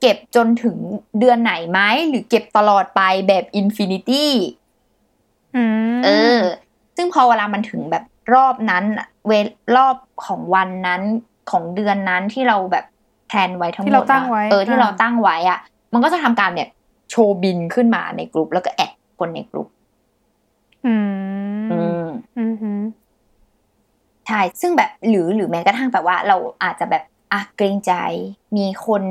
เก็บจนถึงเดือนไหนไหมหรือเก็บตลอดไปแบบ infinity อืมเออ ซึ่งพอเวลามันถึงแบบรอบนั้นอะเวลรอบของวันนั้น ของเดือนนั้นที่เราแบบ plan ไว้ทั้งหมดที่เราตั้งไว้อะเออที่อ่าเราตั้งไว้อะมันก็จะทำการเนี่ย โชว์บิลขึ้นมาในกลุ่มแล้วก็ add คนในกลุ่มอืมอืมอืมฮึใช่ซึ่งแบบหรือหรือแม้กระทั่งแบบว่า เราอาจจะแบบอะเกรงใจ มีคน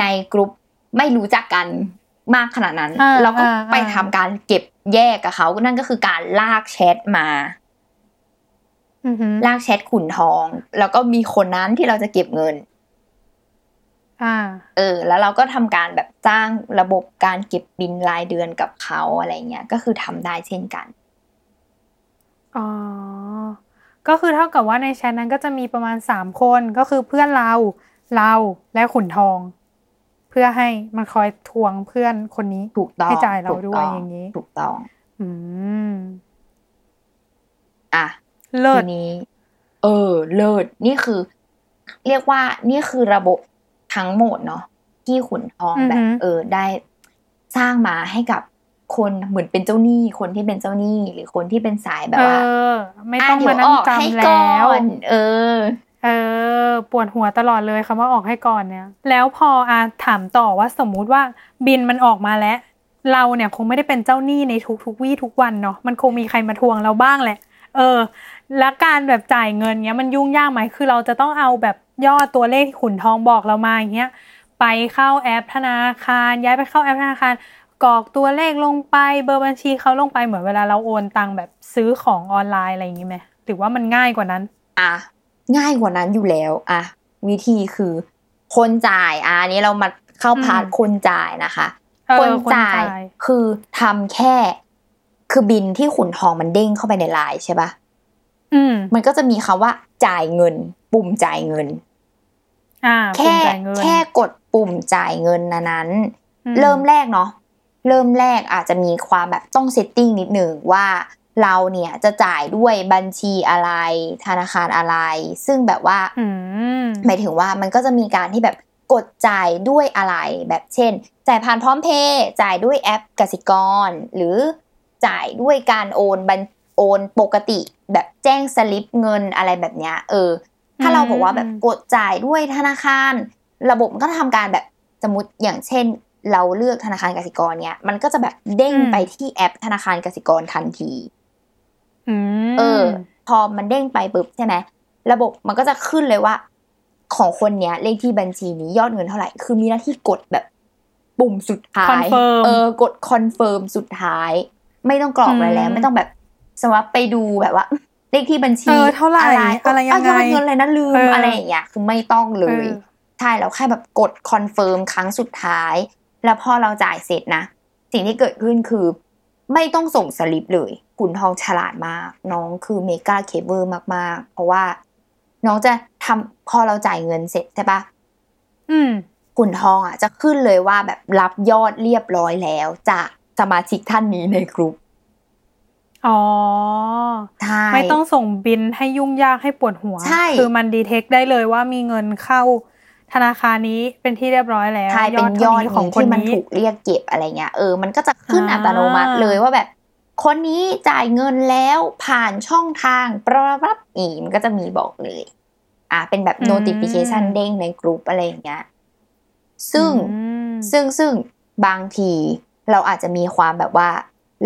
ในกลุ่มไม่รู้จักกันมากขนาดนั้นอ่าเราก็อ่าไปอ่าทำการเก็บแยกกับเขานั่นก็คือการลากแชทมาอืมฮึ ลากแชทขุนทอง แล้วก็มีคนนั้นที่เราจะเก็บเงินอ่าเออ แล้วเราก็ทำการแบบจ้างระบบการเก็บบินรายเดือนกับเขาอะไรเงี้ย ก็คือทำได้เช่นกัน อ๋อ ก็คือเท่ากับว่าในแชทนั้นก็จะมีประมาณสามคนก็คือเพื่อนเรา เราและขุนทอง เพื่อให้มันคอยทวงเพื่อนคนนี้ถูกต้องให้จ่ายเราถูกด้วยต้อย่างนี้ ถูกต้อง อืม อะ เลิทีศนี้ เออ เลิศนี่คือ เรียกว่านี่คือระบบทั้งหมดเนาะที่ขุนทองอือฮึแบบ เออ ได้สร้างมาให้กับคนเหมือนเป็นเจ้าหนี้คนที่เป็นเจ้าหนี้หรือคนที่เป็นสายแบบเอว่าอไม่ต้องะเดี๋มายวนั่งออกให้จำก่แล้วอนเออ เออ ปวดหัวตลอดเลยคำว่าออกให้ก่อนเนี่ย แล้วพออาถามต่อว่าสมมุติว่าบินมันออกมาแล้ว เราเนี่ยคงไม่ได้เป็นเจ้าหนี้ในทุกๆวี่ทุกวันเนาะมันคงมีใครมาทวงเราบ้างแหละ เออ แล้วการแบบจ่ายเงินเนี้ยมันยุ่งยากไหมคือเราจะต้องเอาแบบยอดตัวเลขที่ขุนทองบอกเรามาอย่างเงี้ยไปเข้าแอปธนาคาร ย้ายไปเข้าแอปธนาคารกรอกตัวเลขลงไปเบอร์บัญชีเขาลงไปเหมือนเวลาเราโอนตังค์แบบซื้อของออนไลน์อะไรอย่างงี้ไหมหรือว่ามันง่ายกว่านั้น อะง่ายกว่านั้นอยู่แล้วอะวิธีคือ คนจ่ายอะอันนี้เรามาเข้า part อืมคนจ่ายนะคะเออคนคนจ่ายจ่ายคือทำแค่ คือบิลที่ขุนทองมันเด้งเข้าไปในไลน์ใช่ปะอื มมันก็จะมีคำว่า จ่ายเงิน ปุ่มจ่ายเงินอ่าแค่ปุ่มจ่ายเงินแค่กดปุ่มจ่ายเงินนะนั้นอืเริ่มแรกเนาะเริ่มแรกอาจจะมีความแบบต้อง setting นิดหนึ่งว่าเราเนี่ยจะจ่ายด้วยบัญชีอะไร ธนาคารอะไร ซึ่งแบบว่าอืมหมายถึงว่ามันก็จะมีการที่แบบกดจ่ายด้วยอะไร แบบเช่น จ่ายผ่านพร้อมเพย์จ่ายด้วยแอปกสิกร หรือจ่ายด้วยการโอนบัญโอนปกติ แบบแจ้งสลิปเงินอะไรแบบเนี้ย เออ ถ้าเราบอกว่าแบบกดจ่ายด้วยธนาคาร ระบบมันก็ทำการแบบสมมติอย่างเช่น เราเลือกธนาคารกสิกรเนี่ย มันก็จะแบบเด้งไปที่แอปธนาคารกสิกรทันทีอืมเออ พอมันเด้งไปปุ๊บใช่ไหมระบบมันก็จะขึ้นเลยว่า ของคนเนี้ยเลขที่บัญชีนี้ยอดเงินเท่าไหร่ คือมีหน้าที่กดแบบปุ่มสุดท้าย Confirm เออกด confirm สุดท้าย ไม่ต้องกรอกอะไรแล้วอืมไม่ต้องแบบ สมมติว่าไปดูแบบว่าเลขที่บัญชีเออเท่าไหร่อะไรยังไงเายอดเงินอะไรนะลืมเออออะไรอย่างเงี้ยคือไม่ต้องเลยเออใช่เราแค่แบบกด confirm ครั้งสุดท้าย แล้วพอเราจ่ายเสร็จนะ สิ่งที่เกิดขึ้นคือ ไม่ต้องส่งสลิปเลยขุนทองฉลาดมาก น้องคือเมกาเคเบิลมากๆ เพราะว่า น้องจะทำพอเราจ่ายเงินเสร็จใช่ปะอืมขุนทองอะจะขึ้นเลยว่าแบบรับยอดเรียบร้อยแล้วจากสมาชิกท่านนี้ในกลุ่ม อ๋อใช่ไม่ต้องส่งบินให้ยุ่งยากให้ปวดหัว ใช่ คือมันดีเทคได้เลยว่ามีเงินเข้าธนาคารนี้เป็นที่เรียบร้อยแล้วใช่เป็นยท่าอดขขอองงคนที่มันนี้ถูกเรียกเก็บอะไรเงี้ยเออมันก็จะขึ้นอ่าอัตโนมัติเลยว่าแบบ คนนี้จ่ายเงินแล้วผ่านช่องทางปรับรับอีมันก็จะมีบอกเลย อ่าเป็นแบบ notification เด้งในกลุ่มอะไรอย่างเงี้ยซึ่งอืมซึ่งซึ่งบางทีเราอาจจะมีความแบบว่า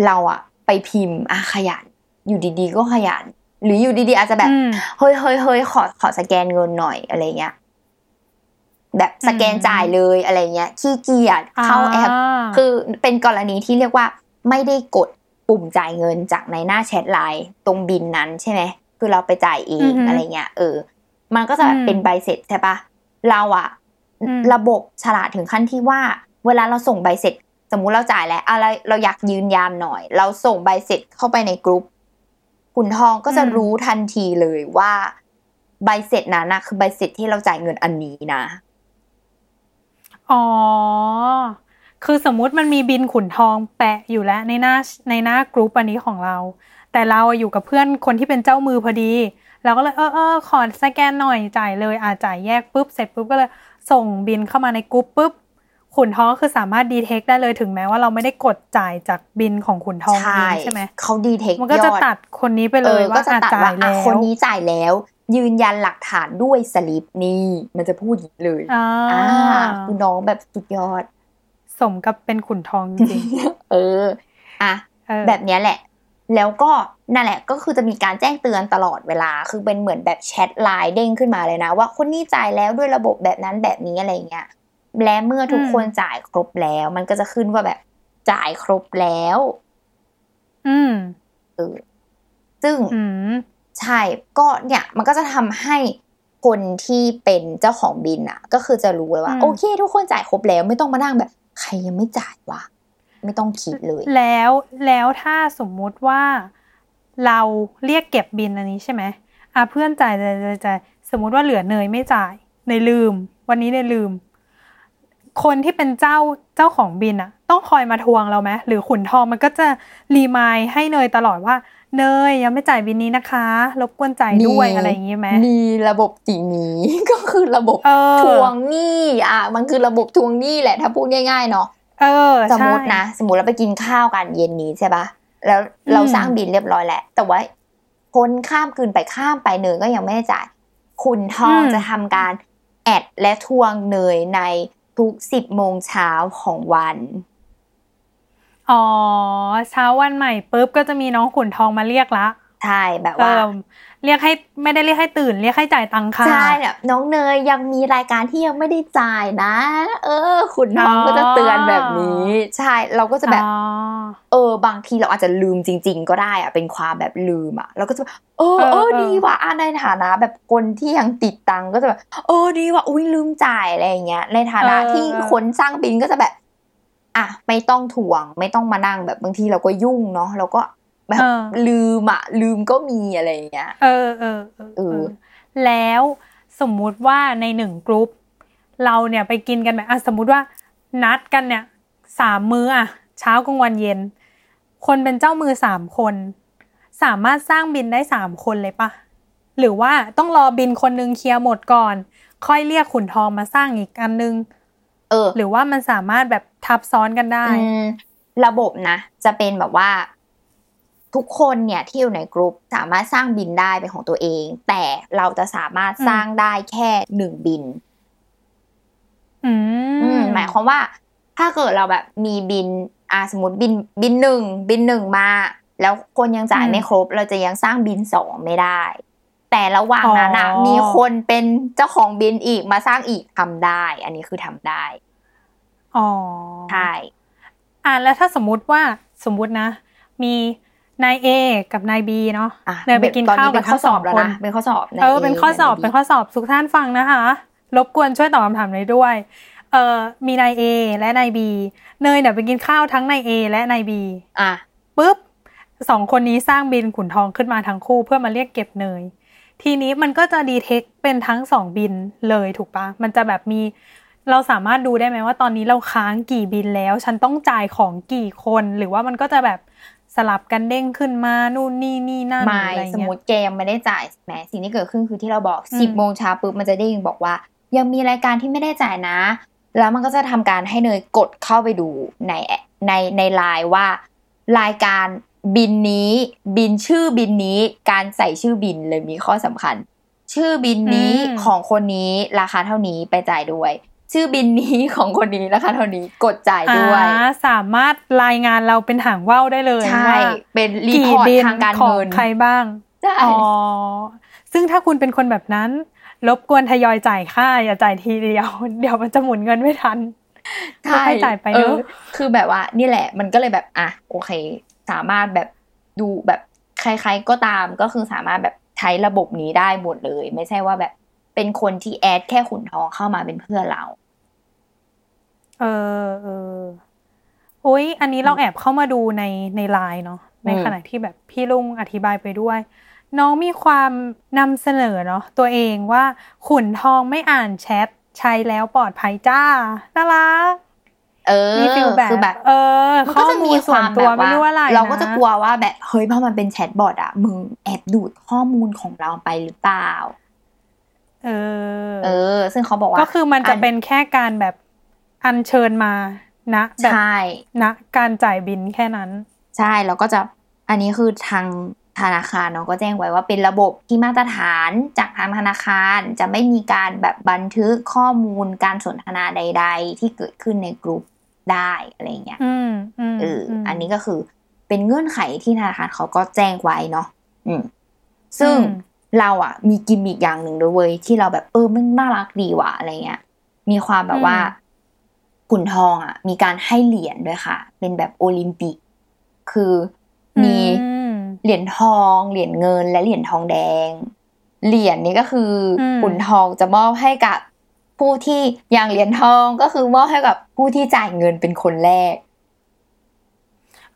เราอะ ไปพิมพ์อะขยัน อยู่ดีๆ ก็ขยัน หรืออยู่ดีๆ อาจจะแบบอืมเฮ้ยเฮ้ยเฮ้ยขอขอสแกนเงินหน่อยอะไรเงี้ยแบบสแกนอืมจ่ายเลยอะไรเงี้ยขี้เกียจเข้าแอปาคือเป็นกรณีที่เรียกว่า ไม่ได้กดปุ่มจ่ายเงินจากในหน้าแชทไลน์ตรงบินนั้นใช่ไหมคือเราไปจ่ายเองอะไรเงี้ยเออ มันก็จะแบบเป็นใบเสร็จใช่ปะเราอะอืมระบบฉลาดถึงขั้นที่ว่า เวลาเราส่งใบเสร็จ สมมุติเราจ่ายแล้วอะไรเราอยากยืนยันหน่อย เราส่งใบเสร็จเข้าไปในกลุ่มคุณทองก็จะรู้ทันทีเลยว่าใบเสร็จนั้นนะคือใบเสร็จที่เราจ่ายเงินอันนี้นะ อ๋อคือคือสมมุติมันมีบิลขุนทองแปะอยู่แล้วในหน้าในหน้ากรุ๊ปอันนี้ของเรา แต่เราอยู่กับเพื่อนคนที่เป็นเจ้ามือพอดี เราก็เลยเออเออขอสแกนหน่อยจ่ายเลยอาจ่ายแยกปุ๊บเสร็จปุ๊บก็เลยส่งบิลเข้ามาในกรุ๊ปปุ๊บ ขุนทองก็คือสามารถ detect ได้เลยถึงแม้ว่าเราไม่ได้กดจ่ายจากบิลของขุนทองเองใช่ไหมเขา detect มันก็จะตัดคนนี้ไปเลเอยอ ก็จะตัดว่า อ่าว่าจ่ายแล้วอะคนนี้จ่ายแล้ว ยืนยันหลักฐานด้วยสลิปนี่มันจะพูดอย่างนี้เลยอ่าอ่าคือน้องแบบสุดยอด สมกับเป็นขุนทองจริงเอออะๆเออแบบเนี้ยแหละ แล้วก็นั่นแหละก็คือจะมีการแจ้งเตือนตลอดเวลา คือเป็นเหมือนแบบแชทไลน์เด้งขึ้นมาเลยนะ ว่าคนนี้จ่ายแล้วด้วยระบบแบบนั้นแบบนี้อะไรเงี้ย และเมื่อทุกคนจ่ายครบแล้ว มันก็จะขึ้นว่าแบบจ่ายครบแล้ว อืมเออซึ่งอืมใช่ก็เนี่ย มันก็จะทำให้คนที่เป็นเจ้าของบินอะก็คือจะรู้เลยว่าอืมโอเค ทุกคนจ่ายครบแล้ว ไม่ต้องมานั่งแบบ ใครยังไม่จ่ายวะไม่ต้องคิดเลย แล้วแล้วถ้าสมมุติว่าเราเรียกเก็บบินอันนี้ใช่ไหมอะเพื่อนจ่ายจ่ายจ่ายจ่ายสมมุติว่าเหลือเนยไม่จ่ายเนยลืม วันนี้เนยลืม คนที่เป็นเจ้าเจ้าของบินอะต้องคอยมาทวงเราไหมหรือขุนทองมันก็จะรีมายให้เนยตลอดว่า เนยยังไม่จ่ายบินนี้นะคะรบกวนจ่ายด้วยอะไรอย่างงี้ไหมมีระบบสีนี้ก็คือระบบเออทวงหนี้อะมันคือระบบทวงหนี้แหละถ้าพูดง่ายๆเนาะเออสมมติใช่นะสมมติเราไปกินข้าวกันเย็นนี้ใช่ปะแล้วเราอืมสร้างบินเรียบร้อยแหละแต่ว่าพ้นข้ามคืนไปข้ามไปเนยก็ยังไม่ได้จ่าย คุณทองจะทำการแอดและทวงเนยใน ทุกสิบโมงเช้าของวัน อ๋อ เช้าวันใหม่ปุ๊บก็จะมีน้องขุนทองมาเรียกละ ใช่ แบบเอว่าอ เรียกให้ไม่ได้เรียกให้ตื่น เรียกให้จ่ายตังค่าใช่แบบน้องเนยยังมีรายการที่ยังไม่ได้จ่ายนะ เออ คุณทองอ๋อก็จะเตือนแบบนี้ ใช่เราก็จะแบบอ๋อเออ บางทีเราอาจจะลืมจริง ๆ ก็ได้อะเป็นความแบบลืมอะเราก็จะแบบเออเออเออเออดีว่ะอะในฐานะแบบคนที่ยังติดตังค์ก็จะแบบเออดีว่ะอุ้ยลืมจ่ายอะไรอย่างเงี้ยในฐานะที่คนสร้างบินก็จะแบบอะไม่ต้องถ่วงไม่ต้องมานั่งแบบบางทีเราก็ยุ่งเนาะเราก็ แบบเออลืมอะลืมก็มีอะไรอย่างเงี้ยเออเออเออเออแล้วสมมุติว่าในหนึ่งกรุ๊ปเราเนี่ยไปกินกันแบบอะสมมุติว่านัดกันเนี่ยสามมื้ออะเช้ากลางวันเย็น คนเป็นเจ้ามือสามคน สามารถสร้างบินได้สามคนเลยปะหรือว่าต้องรอบินคนนึงเคลียร์หมดก่อน ค่อยเรียกขุนทองมาสร้างอีกอันนึงเออ หรือว่ามันสามารถแบบทับซ้อนกันได้อืมระบบนะ จะเป็นแบบว่า ทุกคนเนี่ยที่อยู่ในกลุ่มสามารถสร้างบินได้เป็นของตัวเอง แต่เราจะสามารถอืมสร้างได้แค่หนึ่งบินอือืมมหมายความว่า ถ้าเกิดเราแบบมีบินอ่าสมมติบินบินหนึ่งบินหนึ่งมา แล้วคนยังจ่ายไม่ครบ เราจะยังสร้างบินสองไม่ได้ แต่ระหว่างนั้นอะอ๋อมีคนเป็นเจ้าของบินอีกมาสร้างอีกทำได้ อันนี้คือทำได้อ๋อใช่อะแล้วถ้าสมมุติว่าสมมุตินะ มี นายเอกับนายบีเนาะอะเดินไปกินตอนข้าวนี้เป็นกับข้อทั้งสสออบงแล้วคนนะเป็นข้อสอบเออเป็นข้อสอบในเป็นข้อสอบทุกท่านฟังนะคะ รบกวนช่วยตอบคำถามเลยด้วยเออมีนายเอและนายบีเนยเนี่ยไปกินข้าวทั้งนายเอและนายบีอะปุ๊บสองคนนี้สร้างบินขุนทองขึ้นมาทั้งคู่เพื่อมาเรียกเก็บเนย ทีนี้มันก็จะดีเทคเป็นทั้งสองบินเลยถูกปะมันจะแบบมีเราสามารถดูได้ไหมว่าตอนนี้เราค้างกี่บินแล้ว ฉันต้องจ่ายของกี่คนหรือว่ามันก็จะแบบ สลับกันเด้งขึ้นมานู่นนี่นี่นั่นหรือไม่อะไรสมเงี้มยติแกยังไม่ได้จ่ายแหมสิ่งที่เกิดขึ้นคือที่เราบอกอืมสิบโมงเช้าปุ๊บมันจะได้ยินบอกว่า ยังมีรายการที่ไม่ได้จ่ายนะ แล้วมันก็จะทำการให้เนยกดเข้าไปดูในในในไลน์ว่ารายการบินนี้บินชื่อบินนี้การใส่ชื่อบินเลยมีข้อสำคัญ ชื่อบินนี้อืมของคนนี้ราคาเท่านี้ไปจ่ายด้วย ชื่อบินนี้ของคนนี้ราคาเท่านี้กดจ่ายด้วยอ่าสามารถรายงานเราเป็นหางว่าวได้เลยใช่ว่าเป็นรีพกี่อร์ตบินทางการของเงินใครบ้างใช่อ๋อซึ่งถ้าคุณเป็นคนแบบนั้นรบกวนทยอยจ่ายค่าอย่าจ่ายทีเดียว เดี๋ยวมันจะหมุนเงินไม่ทันค่อยๆจ่ายไปเนอะออคือแบบว่านี่แหละ มันก็เลยแบบอะโอเค สามารถแบบดูแบบใครๆก็ตามก็คือสามารถแบบใช้ระบบนี้ได้หมดเลย ไม่ใช่ว่าแบบเป็นคนที่แอดแค่ขุนทองเข้ามาเป็นเพื่อนเรา เออเอออุ้ยอันนี้เราแอบเข้ามาดูในในไลน์เนาะในอืมขณะที่แบบพี่ลุงอธิบายไปด้วย น้องมีความนำเสนอเนาะตัวเองว่า ขุนทองไม่อ่านแชทใช้แล้วปลอดภัยจ้าน่ารักเออมี feel แบบคือแบบ เออมันข้อมูลส่วนตัวความแบบไม่รู้อะไรเราก็จะกลัวว่าแบบเฮ้ยพอมันเป็น chatbot อะมึงแอบดูดข้อมูลของเราไปหรือเปล่าเออ เออ ซึ่งเขาบอกว่า ก็คือมันจะเป็นแค่การแบบ อัญเชิญมานะแบบใช่ณการจ่ายบินแค่นั้น ใช่แล้วก็จะอันนี้คือทางธนาคารเนาะก็แจ้งไว้ว่าเป็นระบบที่มาตรฐานจากทางธนาคารจะไม่มีการแบบบันทึกข้อมูลการสนทนาใด ๆ ที่เกิดขึ้นในกลุ่มได้อะไรเงี้ยอืมอืมเอออมอันนี้ก็คือเป็นเงื่อนไขที่ธนาคารเขาก็แจ้งไว้เนาะอืม ซึ่งอืมเราอะมีกิมมิกอย่างหนึ่งด้วยเว้ยที่เราแบบเออมันน่ารักดีว่ะอะไรเงี้ย มีความแบบว่า ขุนทองอะ มีการให้เหรียญด้วยค่ะ เป็นแบบโอลิมปิก คือมีอืมเหรียญทอง เหรียญเงิน และเหรียญทองแดง เหรียญนี้ก็คืออมขุนทองจะมอบให้กับผู้ที่อย่างเหรียญทองก็คือมอบให้กับผู้ที่จ่ายเงินเป็นคนแรก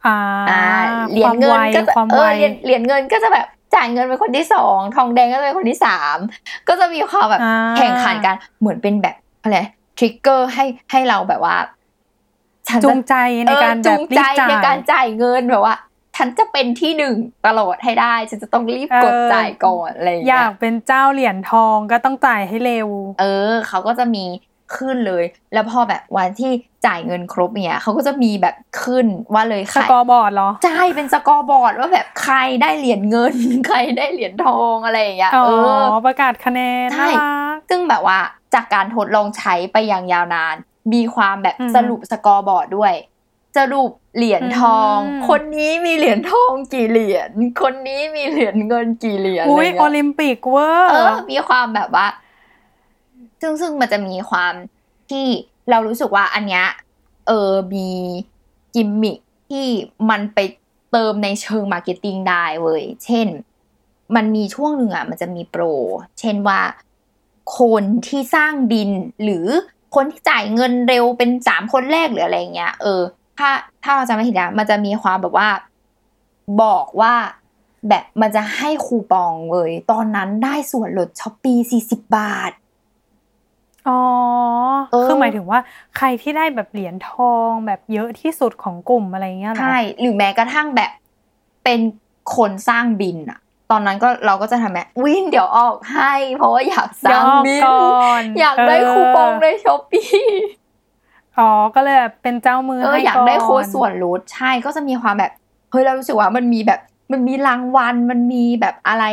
อ่าอ่าเหรียญเงินก็จะความเอไวอเหรียญเหรียญเงินก็จะแบบจ่ายเงินเป็นคนที่สองทองแดงก็จะเป็นคนที่สามก็จะมีความแบบอ่าแข่งขันกันเหมือนเป็นแบบอะไร ทริกเกอร์ให้ให้เราแบบว่าฉันจูจะงใจในการเออแบจูบงรีใจบจ่าในการยจ่ายเงินแบบว่า ฉันจะเป็นที่หนึ่งตลอดให้ได้ ฉันจะต้องรีบกดเออจ่ายก่อนอะไรอย่างอเงี้ยากยเป็นเจ้าเหรียญทองก็ต้องจ่ายให้เร็ว เออ เขาก็จะมี ขึ้นเลย แล้วพอแบบวันที่จ่ายเงินครบเนี่ยเขาก็จะมีแบบขึ้นว่าเลยใคร scoreboard เหรอ ใช่ เป็น scoreboard ว่าแบบใครได้เหรียญเงิน ใครได้เหรียญทองอะไรอย่างเงี้ย อ๋อเออประกาศคะแนนใช่น่ารักซึ่งแบบว่าจากการทดลองใช้ไปอย่างยาวนาน มีความแบบอืมสรุป scoreboard ด้วยสรุปเหรียญทองอืมคนนี้มีเหรียญทองกี่เหรียญ คนนี้มีเหรียญเงินกี่เหรียญอะไรโอเงี้ย อุ้ย โอลิมปิกเวอร์ เออมีความแบบว่า ซึ่งซึ่งมันจะมีความที่เรารู้สึกว่าอันเนี้ยเออมีกิมมิคที่มันไปเติมในเชิง marketing ได้เว้ยเช่น มันมีช่วงหนึ่งอะมันจะมีโปร เช่นว่า คนที่สร้างบิลหรือคนที่จ่ายเงินเร็วเป็นสามคนแรกหรืออะไรเงี้ย เออ ถ้าถ้าเราจำไม่ผิดนะมันจะมีความแบบว่า บอกว่าแบบมันจะให้คูปองเว้ยตอนนั้นได้ส่วนลด Shopee สี่สิบบาท อ๋อเออคือหมายถึงว่าใครที่ได้แบบเหรียญทองแบบเยอะที่สุดของกลุ่มอะไรเงี้ยเหรอใช่ หรือแม้กระทั่งแบบเป็นคนสร้างบินอะตอนนั้นก็เราก็จะทำแบบวินเดี๋ยวออกให้ เพราะว่าอยากสร้างบินย่อก่อนอยากได้คูปองในช้อปปี้อ๋อ ก็เลยแบบเป็นเจ้ามือเออให้อยากก่อนได้โค้ดส่วนลดใช่ก็จะมีความแบบเฮ้ยเรารู้สึกว่ามันมีแบบมันมีรางวัลมันมีแบบอะไร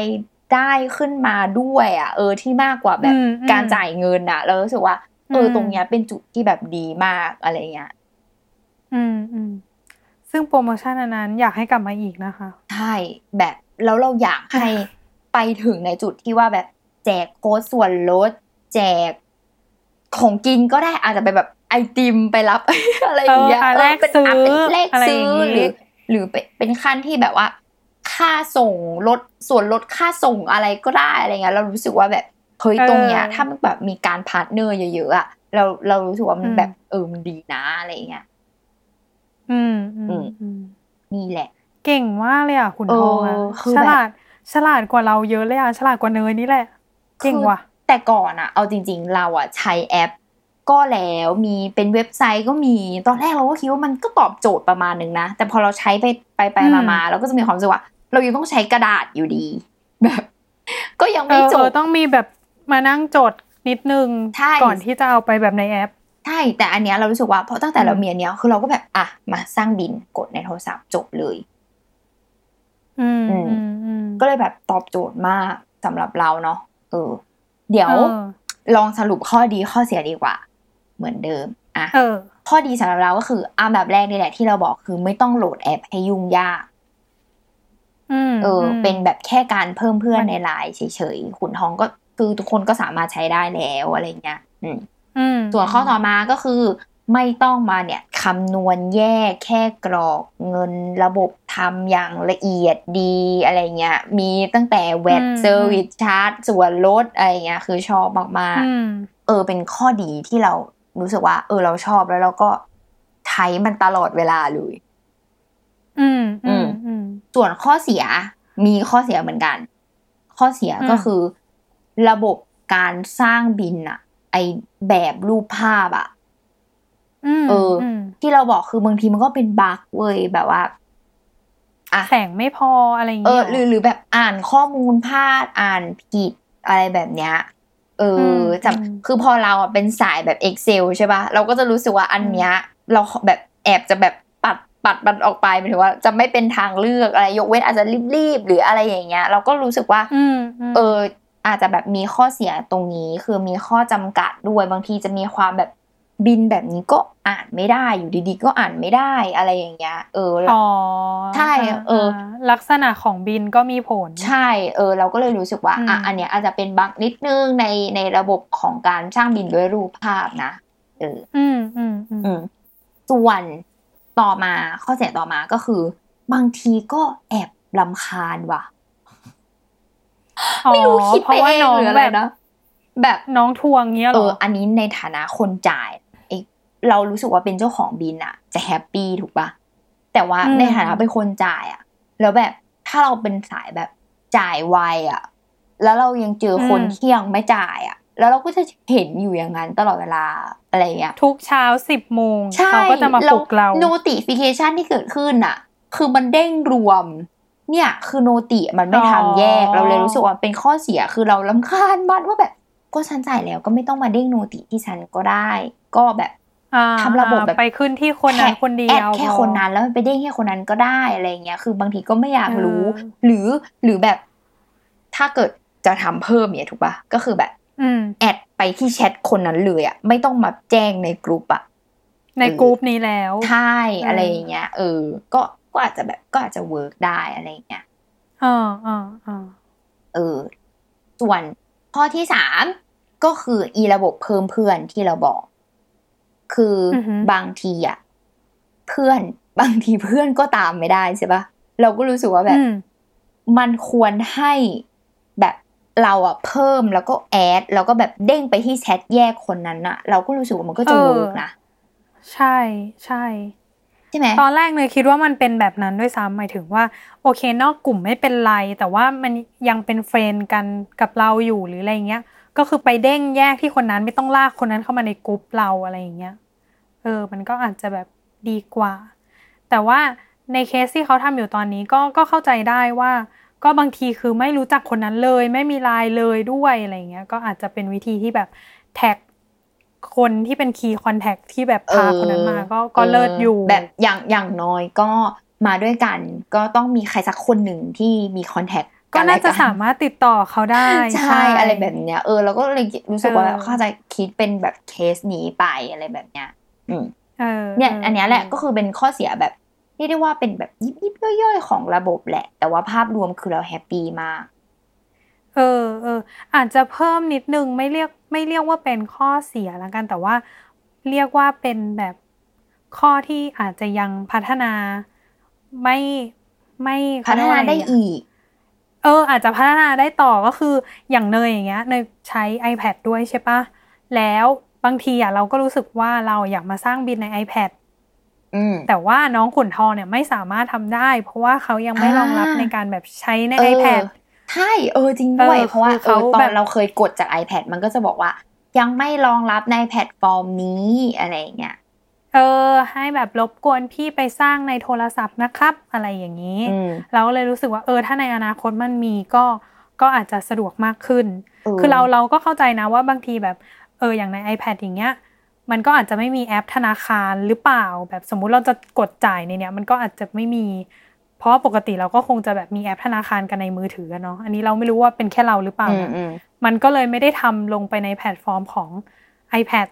ได้ขึ้นมาด้วยอะเออที่มากกว่าแบบอืมอืมการจ่ายเงินอะ เรารู้สึกว่าเอออมตรงเนี้ยเป็นจุดที่แบบดีมากอะไรเงี้ยอืมอืมซึ่งโปรโมชั่นอันนั้นอยากให้กลับมาอีกนะคะใช่แบบแล้วเราอยากให้ไปถึงในจุดที่ว่าแบบแจกโค้ดส่วนลดแจกของกินก็ได้อาจจะไปแบบไอติมไปรับอะไรอย่างเงี้ยเอออะเออแลกเป็นซื้ออะเป็นแลกอะไรอซื้ย่างองี้หรือหรือเป็นเป็นขั้นที่แบบว่า ค่าส่งลดส่วนลดค่าส่งอะไรก็ได้อะไรเงี้ยเรารู้สึกว่าแบบเฮ้ยตรงเนี้ยถ้ามันแบบมีการ partner เยอะๆอะเราเรารู้สึกว่ามันแบบเออมันดีนะอะไรเงี้ยอืมอือืมมอืมนี่แหละ เก่งมากเลยอะขุนทองอะเออคือแบบฉลาดฉลาดกว่าเราเยอะเลยอะฉลาดกว่าเนยนี่แหละ เก่งว่ะคือแต่ก่อนอะเอาจริง ๆ เราอะใช้แอป ก็แล้วมีเป็นเว็บไซต์ก็มีตอนแรกเราก็คิดว่ามันก็ตอบโจทย์ประมาณนึงนะแต่พอเราใช้ไปไปไปอืมมามาเราก็จะมีความรู้สึกว่า เรายังต้องใช้กระดาษอยู่ดีแบบ ก็ยังเอไม่อจเอบอต้องมีแบบมานั่งจดนิดนึงใช่ก่อนที่จะเอาไปแบบในแอปใช่แต่อันเนี้ยเรารู้สึกว่าเพราะตั้งแต่อืมเรามีอันเนี้ยคือเราก็แบบอะมาสร้างบินกดในโทรศัพท์จบเลย อืมอือืมมอืมก็เลยแบบตอบโจทย์มากสำหรับเราเนาะเออ เดี๋ยวเออลองสรุปข้อดีข้อเสียดีกว่า เหมือนเดิมอะเออข้อดีสำหรับเราก็คืออันดับแรกนี่แหละที่เราบอกคือไม่ต้องโหลดแอปให้ยุ่งยากอืม เอออมเป็นแบบแค่การเพิ่มเพื่อนมันในไลน์เฉยๆขุนทองก็คือทุกคนก็สามารถใช้ได้แล้วอะไรเงี้ยอืมอืมส่วนข้อต่อมาก็คือ ไม่ต้องมาเนี่ยคำนวณแยกแค่กรอกเงินระบบทำอย่างละเอียดดีอะไรเงี้ย มีตั้งแต่แวดเซอร์วิสชาร์จส่วนลดอะไรเงี้ยคือชอบมากๆอืมเออเป็นข้อดีที่เรารู้สึกว่า เออเราชอบแล้วเราก็ใช้มันตลอดเวลาเลย อืม อือืมมอืม ส่วนข้อเสียมีข้อเสียเหมือนกัน ข้อเสียอืมก็คือ ระบบการสร้างบินอะไอแบบรูปภาพอะมเอออมที่เราบอกคือบางทีมันก็เป็นบั๊กเว้ยแบบว่าอะแสงไม่พออะไรอย่างเอเงี้อยหรือหรือแบบอ่านข้อมูลพลาดอ่านผิดอะไรแบบเนี้ยเอออมจำคือพอเราอะเป็นสายแบบ Excel ใช่ปะเราก็จะรู้สึกว่าอันเนี้ย เราแบบแอบจะแบบปัด ปัดมันออกไปหมายถึงว่าจะไม่เป็นทางเลือกอะไรยกเว้นอาจจะรีบๆหรืออะไรอย่างเงี้ย เราก็รู้สึกว่าอืมมเอออาจจะแบบมีข้อเสียตรงนี้คือมีข้อจำกัดด้วยบางทีจะมีความแบบบินแบบนี้ก็อ่านไม่ได้อยู่ดีๆ ก็อ่านไม่ได้อะไรอย่างเงี้ยเออแล้วอ๋อใช่เออ ลักษณะของบินก็มีผล ใช่เออ เราก็เลยรู้สึกว่าอะอืมอันเนี้ยอาจจะเป็นบั๊กนิดนึงในในระบบของการสร้างบินด้วยรูปภาพนะเอออืมอืมอืมอืมส่วน ต่อมาข้อเสียต่อมาก็คือ บางทีก็แอบลำคาญว่ะไม่รู้คิดเพไปราะว่าเองน้องหรืออะแบไรบนะแบบน้องทวงเงี้ยเหเอรอออันนี้ในฐานะคนจ่ายเอยเรารู้สึกว่าเป็นเจ้าของบิลอะจะ happy ถูกปะแต่ว่าอืมในฐานะเป็นคนจ่ายอะแล้วแบบถ้าเราเป็นสายแบบจ่ายไวอะแล้วเรายังเจอคนที่ยังไม่จ่ายอะ แล้วเราก็จะเห็นอยู่อย่างนั้นตลอดเวลาอะไรอย่างเงี้ยทุกเช้าสิบโมงใช่เขาก็จะมาปลุกเราโน notification ที่เกิดขึ้นอะคือมันเด้งรวม เนี่ย คือ noti มันไม่ทำแยกอ๋อเราเลยรู้สึกว่าเป็นข้อเสียคือเรารำคาญมันว่าแบบ ก็ฉันจ่ายแล้วก็ไม่ต้องมาเด้ง noti ที่ฉันก็ได้ ก็แบบอ่าทำระบบแบบไปขึ้นที่คนนั้นคนเดียว add แค่คนนั้นแล้วมันไปเด้งแค่คนนั้นก็ได้อะไรอย่างเงี้ย คือบางทีก็ไม่อยากรู้เออหรือหรือแบบ ถ้าเกิดจะทำเพิ่มเนี่ยถูกปะก็คือแบบอืม add ไปที่แชทคนนั้นเลยอะไม่ต้องมาแจ้งในกลุ่มอะในกรุ๊ปนี้แล้วใช่เออออะไรอย่างเงี้ยเออ ก็ก็อาจจะแบบก็อาจจะ work ได้อะไรอย่างเงี้ยอ่าอ่าอ่าเออ ส่วนข้อที่สามก็คืออีระบบเพิ่มเพื่อนที่เราบอก คือออหือบางทีอะเพื่อนบางทีเพื่อนก็ตามไม่ได้ใช่ปะเราก็รู้สึกว่าแบบอืมมันควรให้แบบ เราอะเพิ่มแล้วก็แอดแล้วก็แบบเด้งไปที่แชทแยกคนนั้นอะเราก็รู้สึกว่ามันก็จะเออเวิร์กนะใช่ใช่ใช่ไหมตอนแรกเลยคิดว่ามันเป็นแบบนั้นด้วยซ้ำหมายถึงว่า โอเคนอกกลุ่มไม่เป็นไร แต่ว่ามันยังเป็น friend กันกับเราอยู่หรืออะไรเงี้ย ก็คือไปเด้งแยกที่คนนั้นไม่ต้องลากคนนั้นเข้ามาในกลุ่มเราอะไรอย่างเงี้ยเออ มันก็อาจจะแบบดีกว่า แต่ว่าในเคสที่เขาทำอยู่ตอนนี้ก็ก็เข้าใจได้ว่า ก็บางทีคือไม่รู้จักคนนั้นเลย ไม่มีไลน์เลยด้วยอะไรเงี้ย ก็อาจจะเป็นวิธีที่แบบ tagคนที่เป็น key contact ที่แบบพาคนนั้นมาก็ก็เลิศอยู่ แบบอย่างอย่างน้อยก็มาด้วยกัน ก็ต้องมีใครสักคนหนึ่งที่มี contact ก็น่าจะสามารถติดต่อเขาได้ ใช่อะไรแบบเนี้ยเออเราก็เลยรู้สึกว่าเออเข้าใจคิดเป็นแบบเคสนี้ไปอะไรแบบเนี้ย อืมเออเนี่ยอออันเนี้ยแหละก็คือเป็นข้อเสียแบบเรียกได้ว่าเป็นแบบยิบยิบย่อยๆ ของระบบแหละ แต่ว่าภาพรวมคือเรา happy มาก เออเอออาจจะเพิ่มนิดนึงไม่เรียกไม่เรียกว่าเป็นข้อเสียละกันแต่ว่าเรียกว่าเป็นแบบข้อที่อาจจะยังพัฒนาไม่ไม่พัฒนาได้เขเรียกว่ะรอะอีก เออ อาจจะพัฒนาได้ต่อก็คืออย่างเนยอย่างเงี้ยเนยใช้ iPad ด้วยใช่ปะแล้วบางทีอะเราก็รู้สึกว่าเราอยากมาสร้างบินใน iPad อืม แต่ว่าน้องขุนทองเนี่ยไม่สามารถทำได้ เพราะว่าเขายังไม่อ่ารองรับในการแบบใช้ในเออ iPad ใช่เออจริงด้วยเออเพราะว่าคือเอเขาอตอแบนบเราเคยกดจาก iPad มันก็จะบอกว่า ยังไม่รองรับในแพลตฟอร์มนี้อะไรอย่างเงี้ยเออให้แบบรบกวนพี่ไปสร้างในโทรศัพท์นะครับ อะไรอย่างนี้อืมเราก็เลยรู้สึกว่าเออถ้าในอนาคตมันมีก็ก็อาจจะสะดวกมากขึ้นเออคือเราเราก็เข้าใจนะว่าบางทีแบบเอออย่างใน iPad อย่างเงี้ย มันก็อาจจะไม่มีแอปธนาคารหรือเปล่า แบบสมมุติเราจะกดจ่ายในเนี้ยมันก็อาจจะไม่มี เพราะว่าปกติเราก็คงจะแบบมีแอปธนาคารกันในมือถืออะเนาะอันนี้เราไม่รู้ว่าเป็นแค่เราหรือเปล่าอืมนะอืมมันก็เลยไม่ได้ทำลงไปในแพลตฟอร์มของ iPad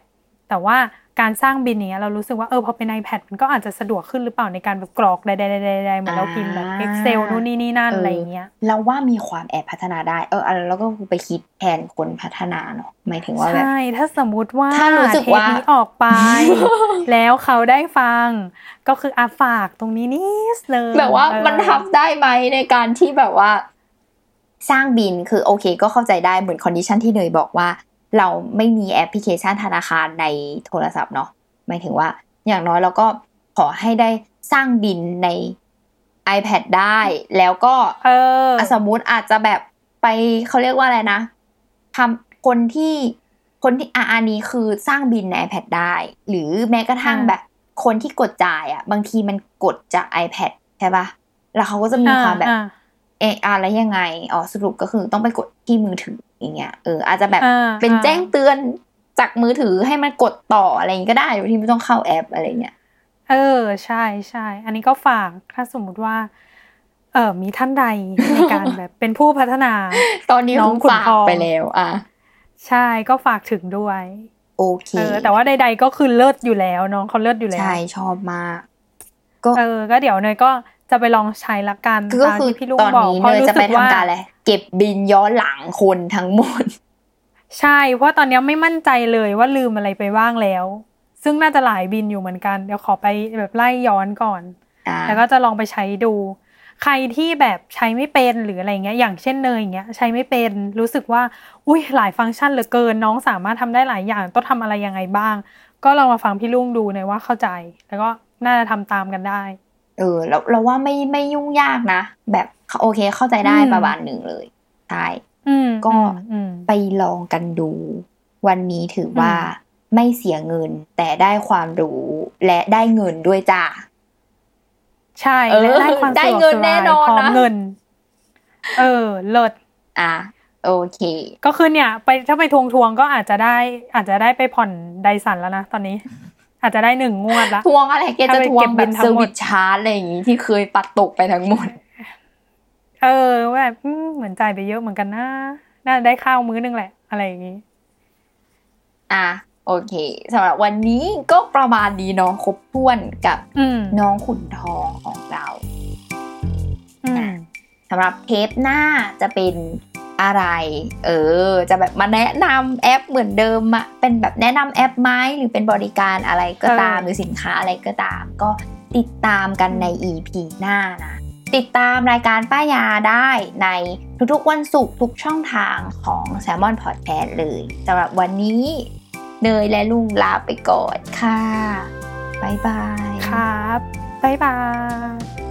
แต่ว่า การสร้างบินเนี้ยเรารู้สึกว่าเออพอเป็น iPad มันก็อาจจะสะดวกขึ้นหรือเปล่าในการแบบกรอกใดๆๆๆเหมือนเราพิมพ์แบบ Excel นู่นนี่นี่นั่นอะไรอย่างเงี้ยเราว่ามีความแอบพัฒนาได้เอออะไรแล้วก็ไปคิดแทนคนพัฒนาเนาะหมายถึงว่าแบบใช่ถ้าสมมุติว่าถ้ารู้สึกว่าเทปนี้ออกไป แล้วเขาได้ฟัง ก็คืออาฝากตรงนี้นิดนึงแบบว่าเออมันทำได้ไหมในการที่แบบว่าสร้างบิลคือโอเค ก็เข้าใจได้เหมือน condition ที่เนยบอกว่า เราไม่มีแอปพลิเคชันธนาคารในโทรศัพท์เนาะหมายถึงว่าอย่างน้อยเราก็ขอให้ได้สร้างบิลใน iPad ได้แล้วก็เอออะสมมุติอาจจะแบบไปเขาเรียกว่าอะไรนะทำคนที่คนที่อะอันนี้คือสร้างบินใน iPad ได้ หรือแม้กระทั่งอ่าแบบคนที่กดจ่ายอะ บางทีมันกดจาก iPad ใช่ปะแล้วเขาก็จะมีความแบบอ่าเอะอะไรยังไงอ๋อสรุปก็คือต้องไปกดที่มือถือ อย่างเงี้ยเอออาจจะแบบอ่าเป็นอ่าแจ้งเตือนจากมือถือให้มันกดต่ออะไรอย่างงี้ก็ได้โดยที่ไม่ต้องเข้าแอปอะไรเงี้ยเออใช่ใช่อันนี้ก็ฝากถ้าสมมุติว่า เออมีท่านใดในการแบบเป็นผู้พัฒนา ตอนนี้น้องคือขุนฝากทองไปแล้ว อะใช่ก็ฝากถึงด้วยโอเคเออแต่ว่าใด ๆ ก็คือเลิศอยู่แล้วน้องเขาเลิศอยู่แล้วใช่ชอบมากก็เออ ก็เดี๋ยวเนยก็จะไปลองใช้ละกันคือก็ตามคือที่พี่ลุงตอนบอกนี้เพราะเนยรู้จะสึไปกว่าทำ การอะไรเก็บบินย้อนหลังคนทั้งหมด ใช่เพราะตอนนี้ไม่มั่นใจเลยว่าลืมอะไรไปบ้างแล้ว ซึ่งน่าจะหลายบินอยู่เหมือนกัน เดี๋ยวขอไปแบบไล่ย้อนก่อนอ่าแล้วก็จะลองไปใช้ดู ใครที่แบบใช้ไม่เป็นหรืออะไรเงี้ย อย่างเช่นเนยอย่างเงี้ยใช้ไม่เป็น รู้สึกว่า อุ้ยหลายฟังก์ชันเหลือเกิน น้องสามารถทำได้หลายอย่าง ต้องทำอะไรยังไงบ้าง ก็ลองมาฟังพี่ลุงดูหน่อยว่าเข้าใจ แล้วก็น่าจะทำตามกันได้ เออเราเราว่าไม่ไม่ยุ่งยากนะ แบบโอเคเข้าใจได้อืมประมาณหนึ่งเลยใช่อืมก็อืมไปลองกันดู วันนี้ถือว่าอืไม่เสียเงิน แต่ได้ความรู้และได้เงินด้วยจ้าใช่เออและได้ความได้สะดวกเงินสแน่บายนอนพร้อมนะเงิน เออเลิศอะโอเค ก็คือเนี่ย ไปถ้าไปทวงทวงๆก็อาจจะได้ อาจจะได้ไปผ่อนไดสันแล้วนะตอนนี้ อาจจะได้หนึ่งงวดละทวงอะไรแกถ้าจะไปทวเก็งบแบบิบนทั้เซองร์หมวิดสชาร์จอะไรอย่างงี้ที่เคยปัดตกไปทั้งหมด เออแบบอืมเหมือนจ่ายไปเยอะเหมือนกันนะน่าจะได้ข้าวมื้อนึงแหละ อะไรอย่างนี้ อะโอเคสำหรับวันนี้ก็ประมาณนี้เนาะครบถ้วนกับอืมน้องขุนทองของเราอืมสำหรับเทปหน้าจะเป็น อะไร เออ จะแบบมาแนะนำแอปเหมือนเดิมอะเป็นแบบแนะนำแอปไหมหรือเป็นบริการอะไรก็ตามเออหรือสินค้าอะไรก็ตาม ก็ติดตามกันใน EP หน้านะติดตามรายการป้ายาได้ในทุกๆวันศุกร์ทุกช่องทางของ Salmon Podcast เลยสำหรับวันนี้ เนยและลุงลาไปก่อนค่ะ บ๊ายบาย ครับ บ๊ายบาย